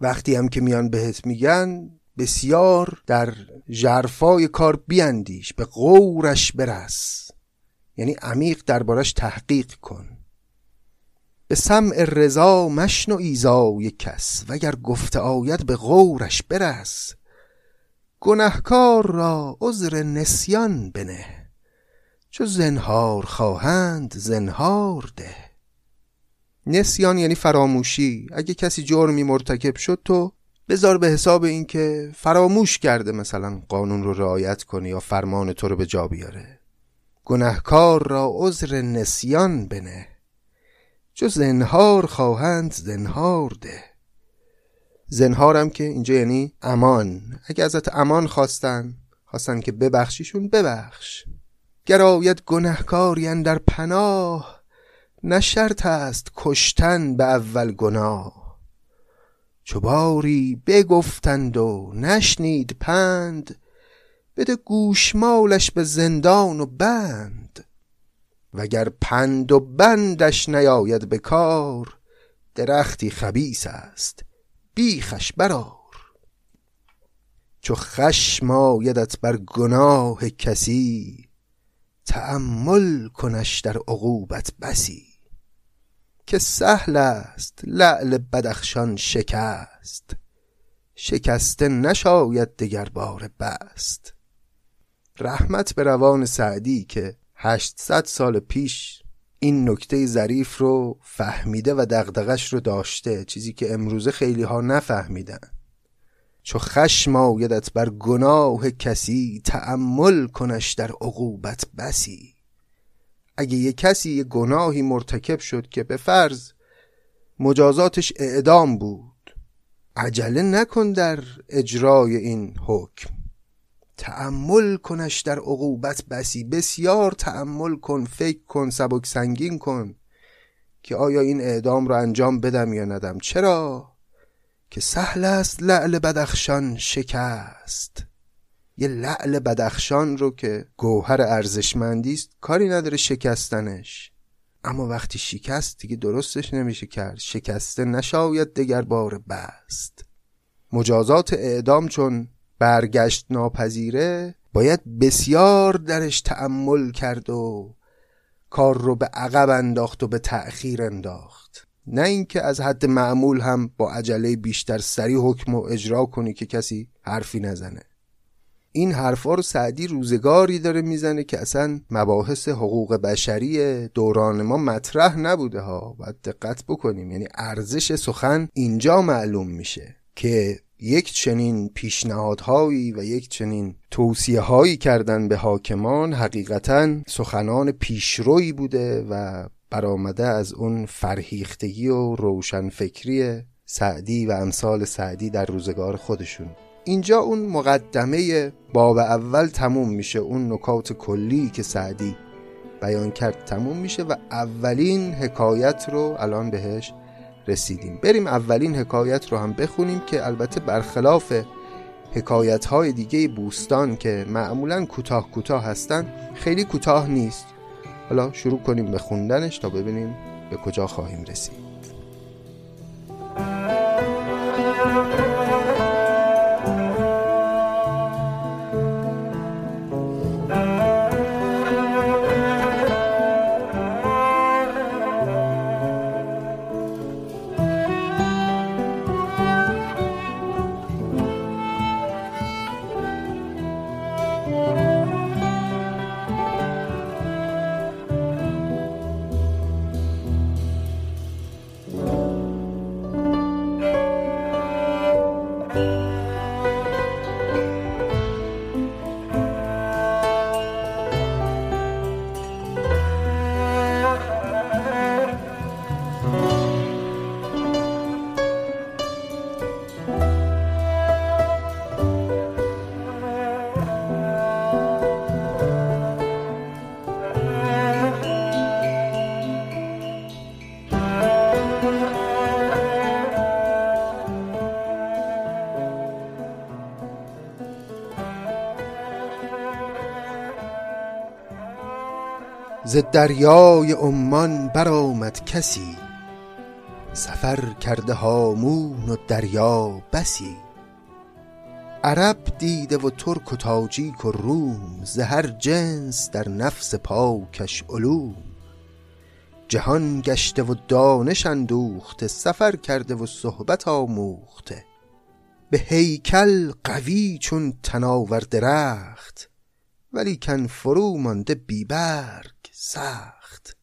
وقتی هم که میان بهت میگن بسیار در جرفای کار بیاندیش به غورش برس. یعنی عمیق دربارش تحقیق کن. به سمع رضا مشن و ایزای کس وگر گفته آید به غورش برس. گنهکار را عذر نسیان بنه چو زنهار خواهند زنهار ده. نسیان یعنی فراموشی اگه کسی جرمی مرتکب شد تو بذار به حساب اینکه فراموش کرده مثلا قانون رو رعایت کنه یا فرمان تو رو به جا بیاره. گنهکار را عذر نسیان بنه. چو زنهار خواهند زنهار ده. زنهارم که اینجا یعنی امان. اگه ازت امان خواستن خواستن که ببخشیشون ببخش. گر آید گنهکاری در پناه نه شرط است کشتن به اول گناه. چو باری بگفتند و نشنید پند بده گوشمالش به زندان و بند. وگر پند و بندش نیاید به کار درختی خبیس است بیخش برار چو خشم آیدت بر گناه کسی تأمل کنش در عقوبت بسی. که سهل است لعل بدخشان شکست شکسته نشاید دگر بار بست. رحمت به روان سعدی که 800 سال پیش این نکته ظریف رو فهمیده و دغدغش رو داشته چیزی که امروزه خیلی ها نفهمیدن. چو خشم آیدت بر گناه کسی تعمل کنش در عقوبت بسی. اگه یه کسی یه گناهی مرتکب شد که به فرض مجازاتش اعدام بود عجله نکن در اجرای این حکم. تعمل کنش در عقوبت بسی. بسیار تعمل کن فکر کن سبک سنگین کن که آیا این اعدام رو انجام بدم یا ندم. چرا؟ که سهل است لعل بدخشان شکست. یه لعل بدخشان رو که گوهر ارزشمندی است کاری نداره شکستنش. اما وقتی شکست دیگه درستش نمیشه کرد. شکسته نشاید دگر بار بست. مجازات اعدام چون برگشت ناپذیره باید بسیار درش تعمل کرد و کار رو به عقب انداخت و به تأخیر انداخت. نه اینکه از حد معمول هم با عجله بیشتر سریع حکم و اجرا کنی که کسی حرفی نزنه. این حرفا رو سعدی روزگاری داره می‌زنه که اصلا مباحث حقوق بشری دوران ما مطرح نبوده ها. باید دقت بکنیم. یعنی ارزش سخن اینجا معلوم میشه که یک چنین پیشنهادهایی و یک چنین توصیه هایی کردن به حاکمان حقیقتا سخنان پیشروی بوده و برآمده از اون فرهیختگی و روشنفکری سعدی و امثال سعدی در روزگار خودشون. اینجا اون مقدمه باب اول تموم میشه اون نکات کلی که سعدی بیان کرد تموم میشه و اولین حکایت رو الان بهش رسیدیم. بریم اولین حکایت رو هم بخونیم که البته برخلاف حکایت های دیگه بوستان که معمولا کوتاه کوتاه هستن خیلی کوتاه نیست. حالا شروع کنیم به خوندنش تا ببینیم به کجا خواهیم رسید. ز دریای عمان برآمد کسی. سفر کرده هامون و دریا بسی. عرب دیده و ترک و تاجیک و روم ز هر جنس در نفس پاکش علوم. جهان گشته و دانش اندوخته سفر کرده و صحبت آموخته. به هیکل قوی چون تناور درخت ولیکن فرو مانده بی برگ. سخت.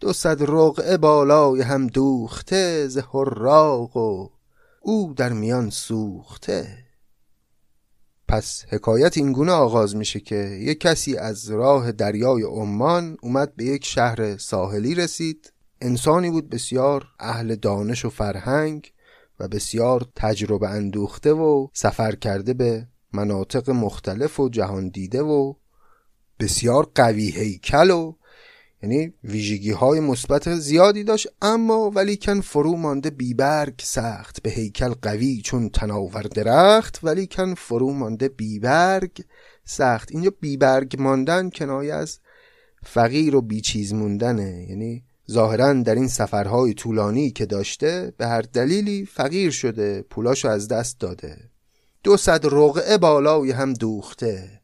دو صد رقعه بالای هم دوخته ز حراق و او در میان سوخته. پس حکایت اینگونه آغاز میشه که یک کسی از راه دریای عمان اومد به یک شهر ساحلی رسید. انسانی بود بسیار اهل دانش و فرهنگ و بسیار تجربه اندوخته و سفر کرده به مناطق مختلف و جهان دیده و بسیار قوی هیکل و یعنی ویژگی های مثبت زیادی داشت اما ولیکن فرو مانده بیبرگ سخت به هیکل قوی چون تناور درخت ولیکن فرو مانده بیبرگ سخت. اینجا بیبرگ ماندن کنایه از فقیر و بیچیز موندنه. یعنی ظاهرا در این سفرهای طولانی که داشته به هر دلیلی فقیر شده پولاشو از دست داده. دو صد رقعه بالای هم دوخته.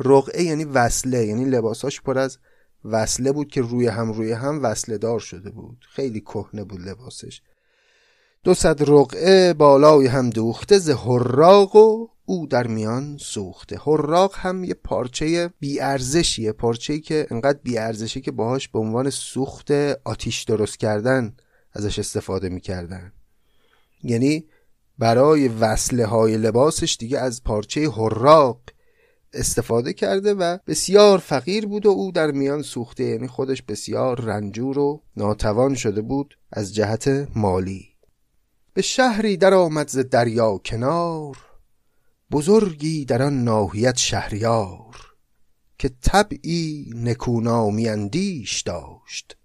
رقعه یعنی وصله یعنی لباساش پر از وصله بود که روی هم روی هم وصله دار شده بود. خیلی کهنه بود لباسش. دو صد رقعه بالای هم دوخته ز حراق و او در میان سوخته. حراق هم یه پارچه بیارزشیه پارچه‌ای که انقدر بیارزشی که باهاش به عنوان سوخت آتیش درست کردن ازش استفاده می‌کردن. یعنی برای وصله های لباسش دیگه از پارچه حراق استفاده کرده و بسیار فقیر بود و او در میان سوخته یعنی خودش بسیار رنجور و ناتوان شده بود از جهت مالی. به شهری در آمد دریا کنار بزرگی در آن ناحیت شهریار که طبعی نکونامی اندیش داشت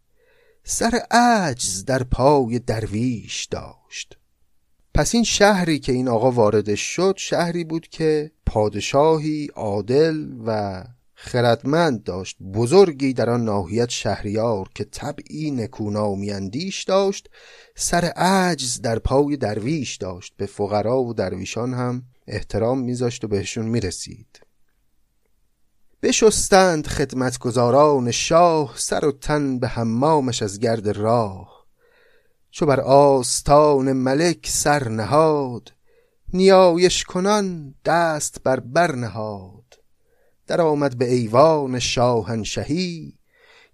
سر عجز در پای درویش داشت. پس این شهری که این آقا واردش شد شهری بود که پادشاهی عادل و خردمند داشت بزرگی در آن ناحیت شهریار که طبعی و میاندیش داشت سر عجز در پای درویش داشت به فقرا و درویشان هم احترام میذاشت و بهشون می‌رسید. بشستند خدمتگزاران شاه سر و تن به حمامش از گرد راه. چو بر آستان ملک سر نهاد نیایش کنان دست بر بر نهاد. در آمد به ایوان شاهنشهی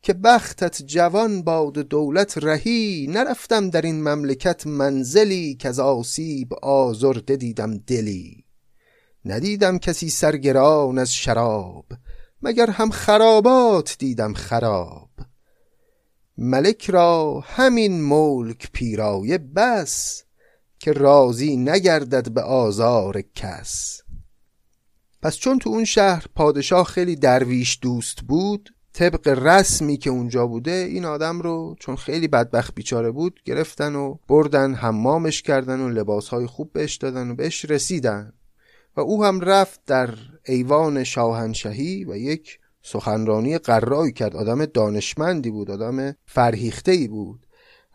که بختت جوان باد دولت رهی. نرفتم در این مملکت منزلی که از آسیب آزرده دیدم دلی. ندیدم کسی سرگران از شراب مگر هم خرابات دیدم خراب. ملک را همین ملک پیرایه بس که راضی نگردد به آزار کس. پس چون تو اون شهر پادشاه خیلی درویش دوست بود طبق رسمی که اونجا بوده این آدم رو چون خیلی بدبخت بیچاره بود گرفتن و بردن حمامش کردن و لباسهای خوب بهش دادن و بهش رسیدن. و او هم رفت در ایوان شاهنشهی و یک سخنرانی قرایی کرد. آدم دانشمندی بود آدم فرهیخته ای بود.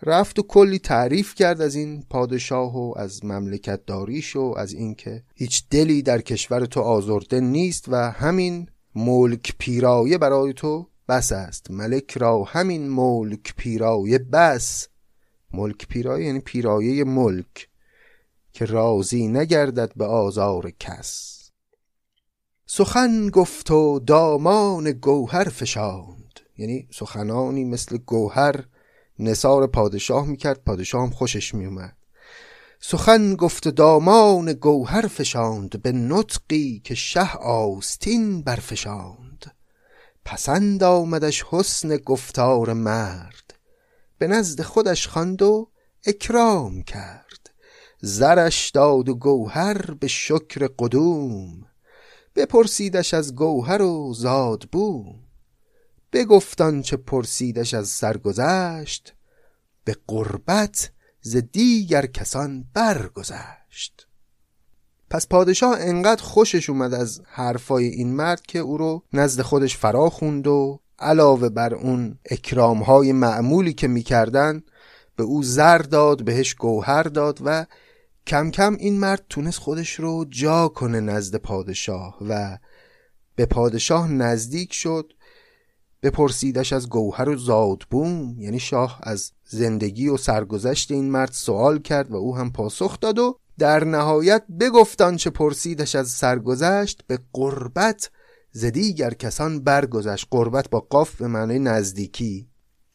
رفت و کلی تعریف کرد از این پادشاه و از مملکت داریش و از اینکه هیچ دلی در کشور تو آزرده نیست و همین ملک پیرایه برای تو بس است. ملک را همین ملک پیرایه بس. ملک پیرایه یعنی پیرایه ملک که راضی نگردد به آزار کس. سخن گفت و دامان گوهر فشاند. یعنی سخنانی مثل گوهر نصار پادشاه می‌کرد پادشاه هم خوشش میومد سخن گفت دامان گوهر فشاند به نطقی که شه آستین برفشاند. پسند آمدش حسن گفتار مرد. به نزد خودش خواند و اکرام کرد. زرش داد و گوهر به شکر قدوم. بپرسیدش از گوهر و زاد بوم بگفتان چه پرسیدش از سرگذشت به قربت ز دیگر کسان برگذشت. پس پادشاه انقدر خوشش اومد از حرفای این مرد که او رو نزد خودش فرا خوند و علاوه بر اون اکرام های معمولی که می‌کردن به او زر داد بهش گوهر داد و کم کم این مرد تونست خودش رو جا کنه نزد پادشاه و به پادشاه نزدیک شد بپرسیدش از گوهر و زادبوم یعنی شاه از زندگی و سرگذشت این مرد سوال کرد و او هم پاسخ داد و در نهایت بگفتان چه پرسیدش از سرگذشت به قربت زدیگر کسان برگذشت. قربت با قاف به معنی نزدیکی.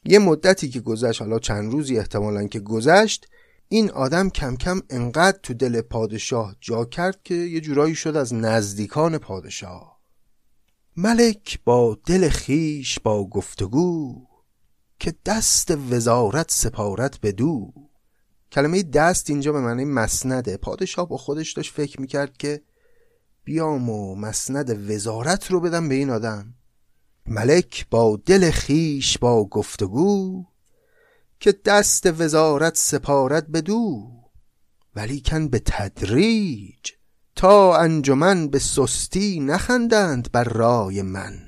یه مدتی که گذشت حالا چند روزی احتمالا که گذشت این آدم کم کم انقدر تو دل پادشاه جا کرد که یه جورایی شد از نزدیکان پادشاه. ملک با دل خیش با گفتگو که دست وزارت سپارت به دو کلمه دست اینجا به معنی مسنده. پادشاه با خودش داشت فکر می‌کرد که بیام و مسند وزارت رو بدم به این آدم. ملک با دل خیش با گفتگو که دست وزارت سپارت به دو ولیکن به تدریج تا انجمن به سستی نخندند بر رای من.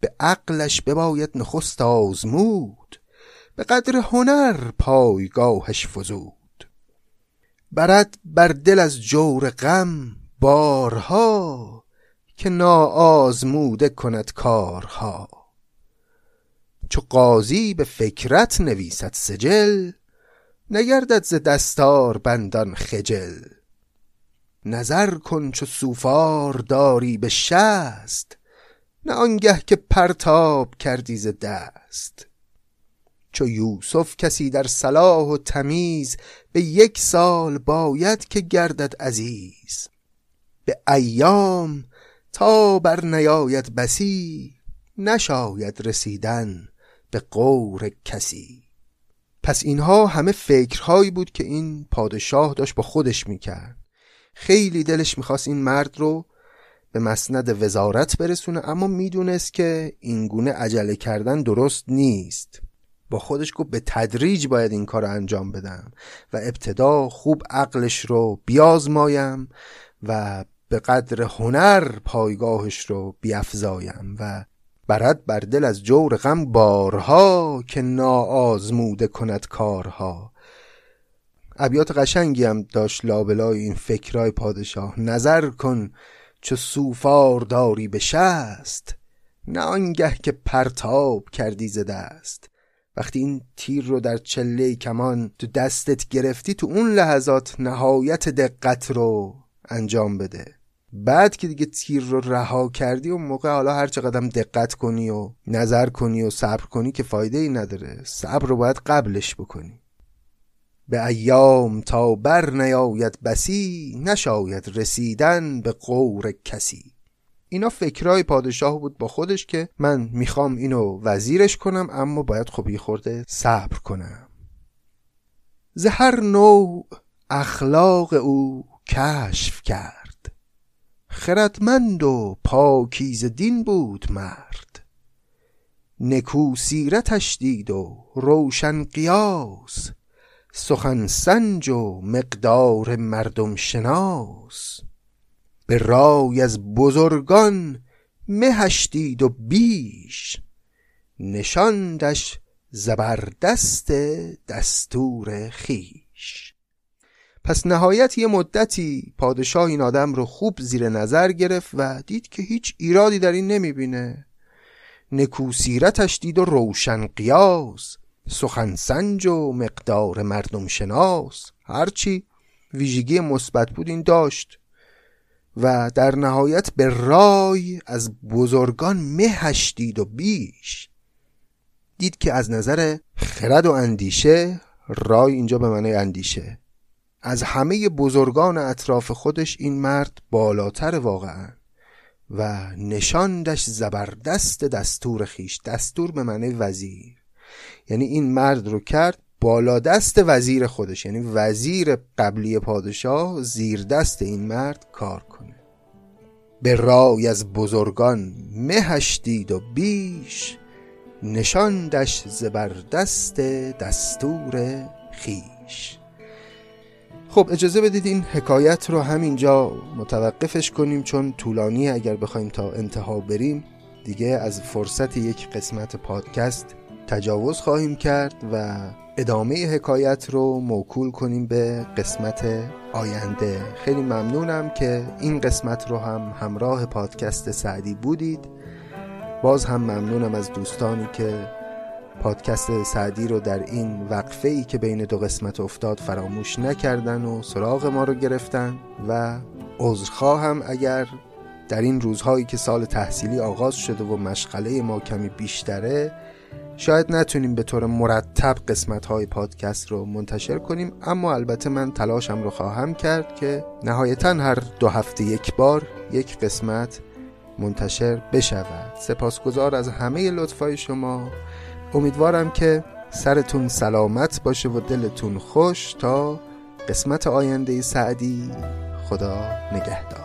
به عقلش بباید نخست آزمود به قدر هنر پایگاهش فزود. برد بر دل از جور غم بارها که ناآزموده کند کارها. چو قاضی به فکرت نویسد سجل نگردد ز دستار بندان خجل. نظر کن چو سوفار داری به شست نه آنگه که پرتاب کردی ز دست. چو یوسف کسی در صلاح و تمیز به یک سال باید که گردد عزیز. به ایام تا بر نیاید بسی نشاید رسیدن به قور کسی. پس اینها همه فکرهایی بود که این پادشاه داشت با خودش می‌کرد. خیلی دلش می‌خواست این مرد رو به مسند وزارت برسونه اما می‌دونست که اینگونه عجله کردن درست نیست. با خودش گفت به تدریج باید این کار انجام بدم و ابتدا خوب عقلش رو بیازمایم و به قدر هنر پایگاهش رو بیافزایم و برد بر دل از جور غم بارها که ناآزموده کند کارها. ابیات قشنگی هم داشت لابلای این فکرای پادشاه. نظر کن چو سوفار داری به شست نه آنگه که پرتاب کردی ز دست. وقتی این تیر رو در چله کمان تو دستت گرفتی تو اون لحظات نهایت دقت رو انجام بده. بعد که دیگه تیر رو رها کردی و موقع حالا هر چقدر دقت کنی و نظر کنی و صبر کنی که فایده ای نداره. صبر رو باید قبلش بکنی. به ایام تا بر نیاید بسی نشاید رسیدن به قور کسی. اینا فکرای پادشاه بود با خودش که من می‌خوام اینو وزیرش کنم اما باید خب یه خورده صبر کنم. زهر نوع اخلاق او کشف کرد. خردمند و پاکیز دین بود مرد. نکو سیرتش دید و روشن قیاس سخن سنج و مقدار مردم شناس. به رای از بزرگان مهشتید و بیش نشاندش زبردست دستور خیش. پس نهایت یه مدتی پادشاه این آدم رو خوب زیر نظر گرفت و دید که هیچ ایرادی در این نمی‌بینه. نکوسیرتش دید و روشن قیاس سخنسنج و مقدار مردم شناس. هرچی ویژگی مثبت بود این داشت و در نهایت به رای از بزرگان مهشتید و بیش. دید که از نظر خرد و اندیشه رای اینجا به معنی اندیشه. از همه بزرگان اطراف خودش این مرد بالاتر واقعا و نشاندش زبردست دستور خیش دستور به معنی وزیر. یعنی این مرد رو کرد بالا دست وزیر خودش. یعنی وزیر قبلی پادشاه زیر دست این مرد کار کنه. به رای از بزرگان مهشتید و بیش نشاندش زبردست دستور خیش. خب اجازه بدید این حکایت رو همینجا متوقفش کنیم چون طولانی اگر بخوایم تا انتها بریم دیگه از فرصت یک قسمت پادکست تجاوز خواهیم کرد و ادامه حکایت رو موکول کنیم به قسمت آینده. خیلی ممنونم که این قسمت رو هم همراه پادکست سعدی بودید. باز هم ممنونم از دوستانی که پادکست سعدی رو در این وقفه ای که بین دو قسمت افتاد فراموش نکردن و سراغ ما رو گرفتن و عذرخواهم اگر در این روزهایی که سال تحصیلی آغاز شده و مشغله ما کمی بیشتره شاید نتونیم به طور مرتب قسمت های پادکست رو منتشر کنیم اما البته من تلاشم رو خواهم کرد که نهایتا هر دو هفته یک بار یک قسمت منتشر بشود. سپاسگزار از همه لطفای شما. امیدوارم که سرتون سلامت باشه و دلتون خوش تا قسمت آینده سعدی. خدا نگهدار.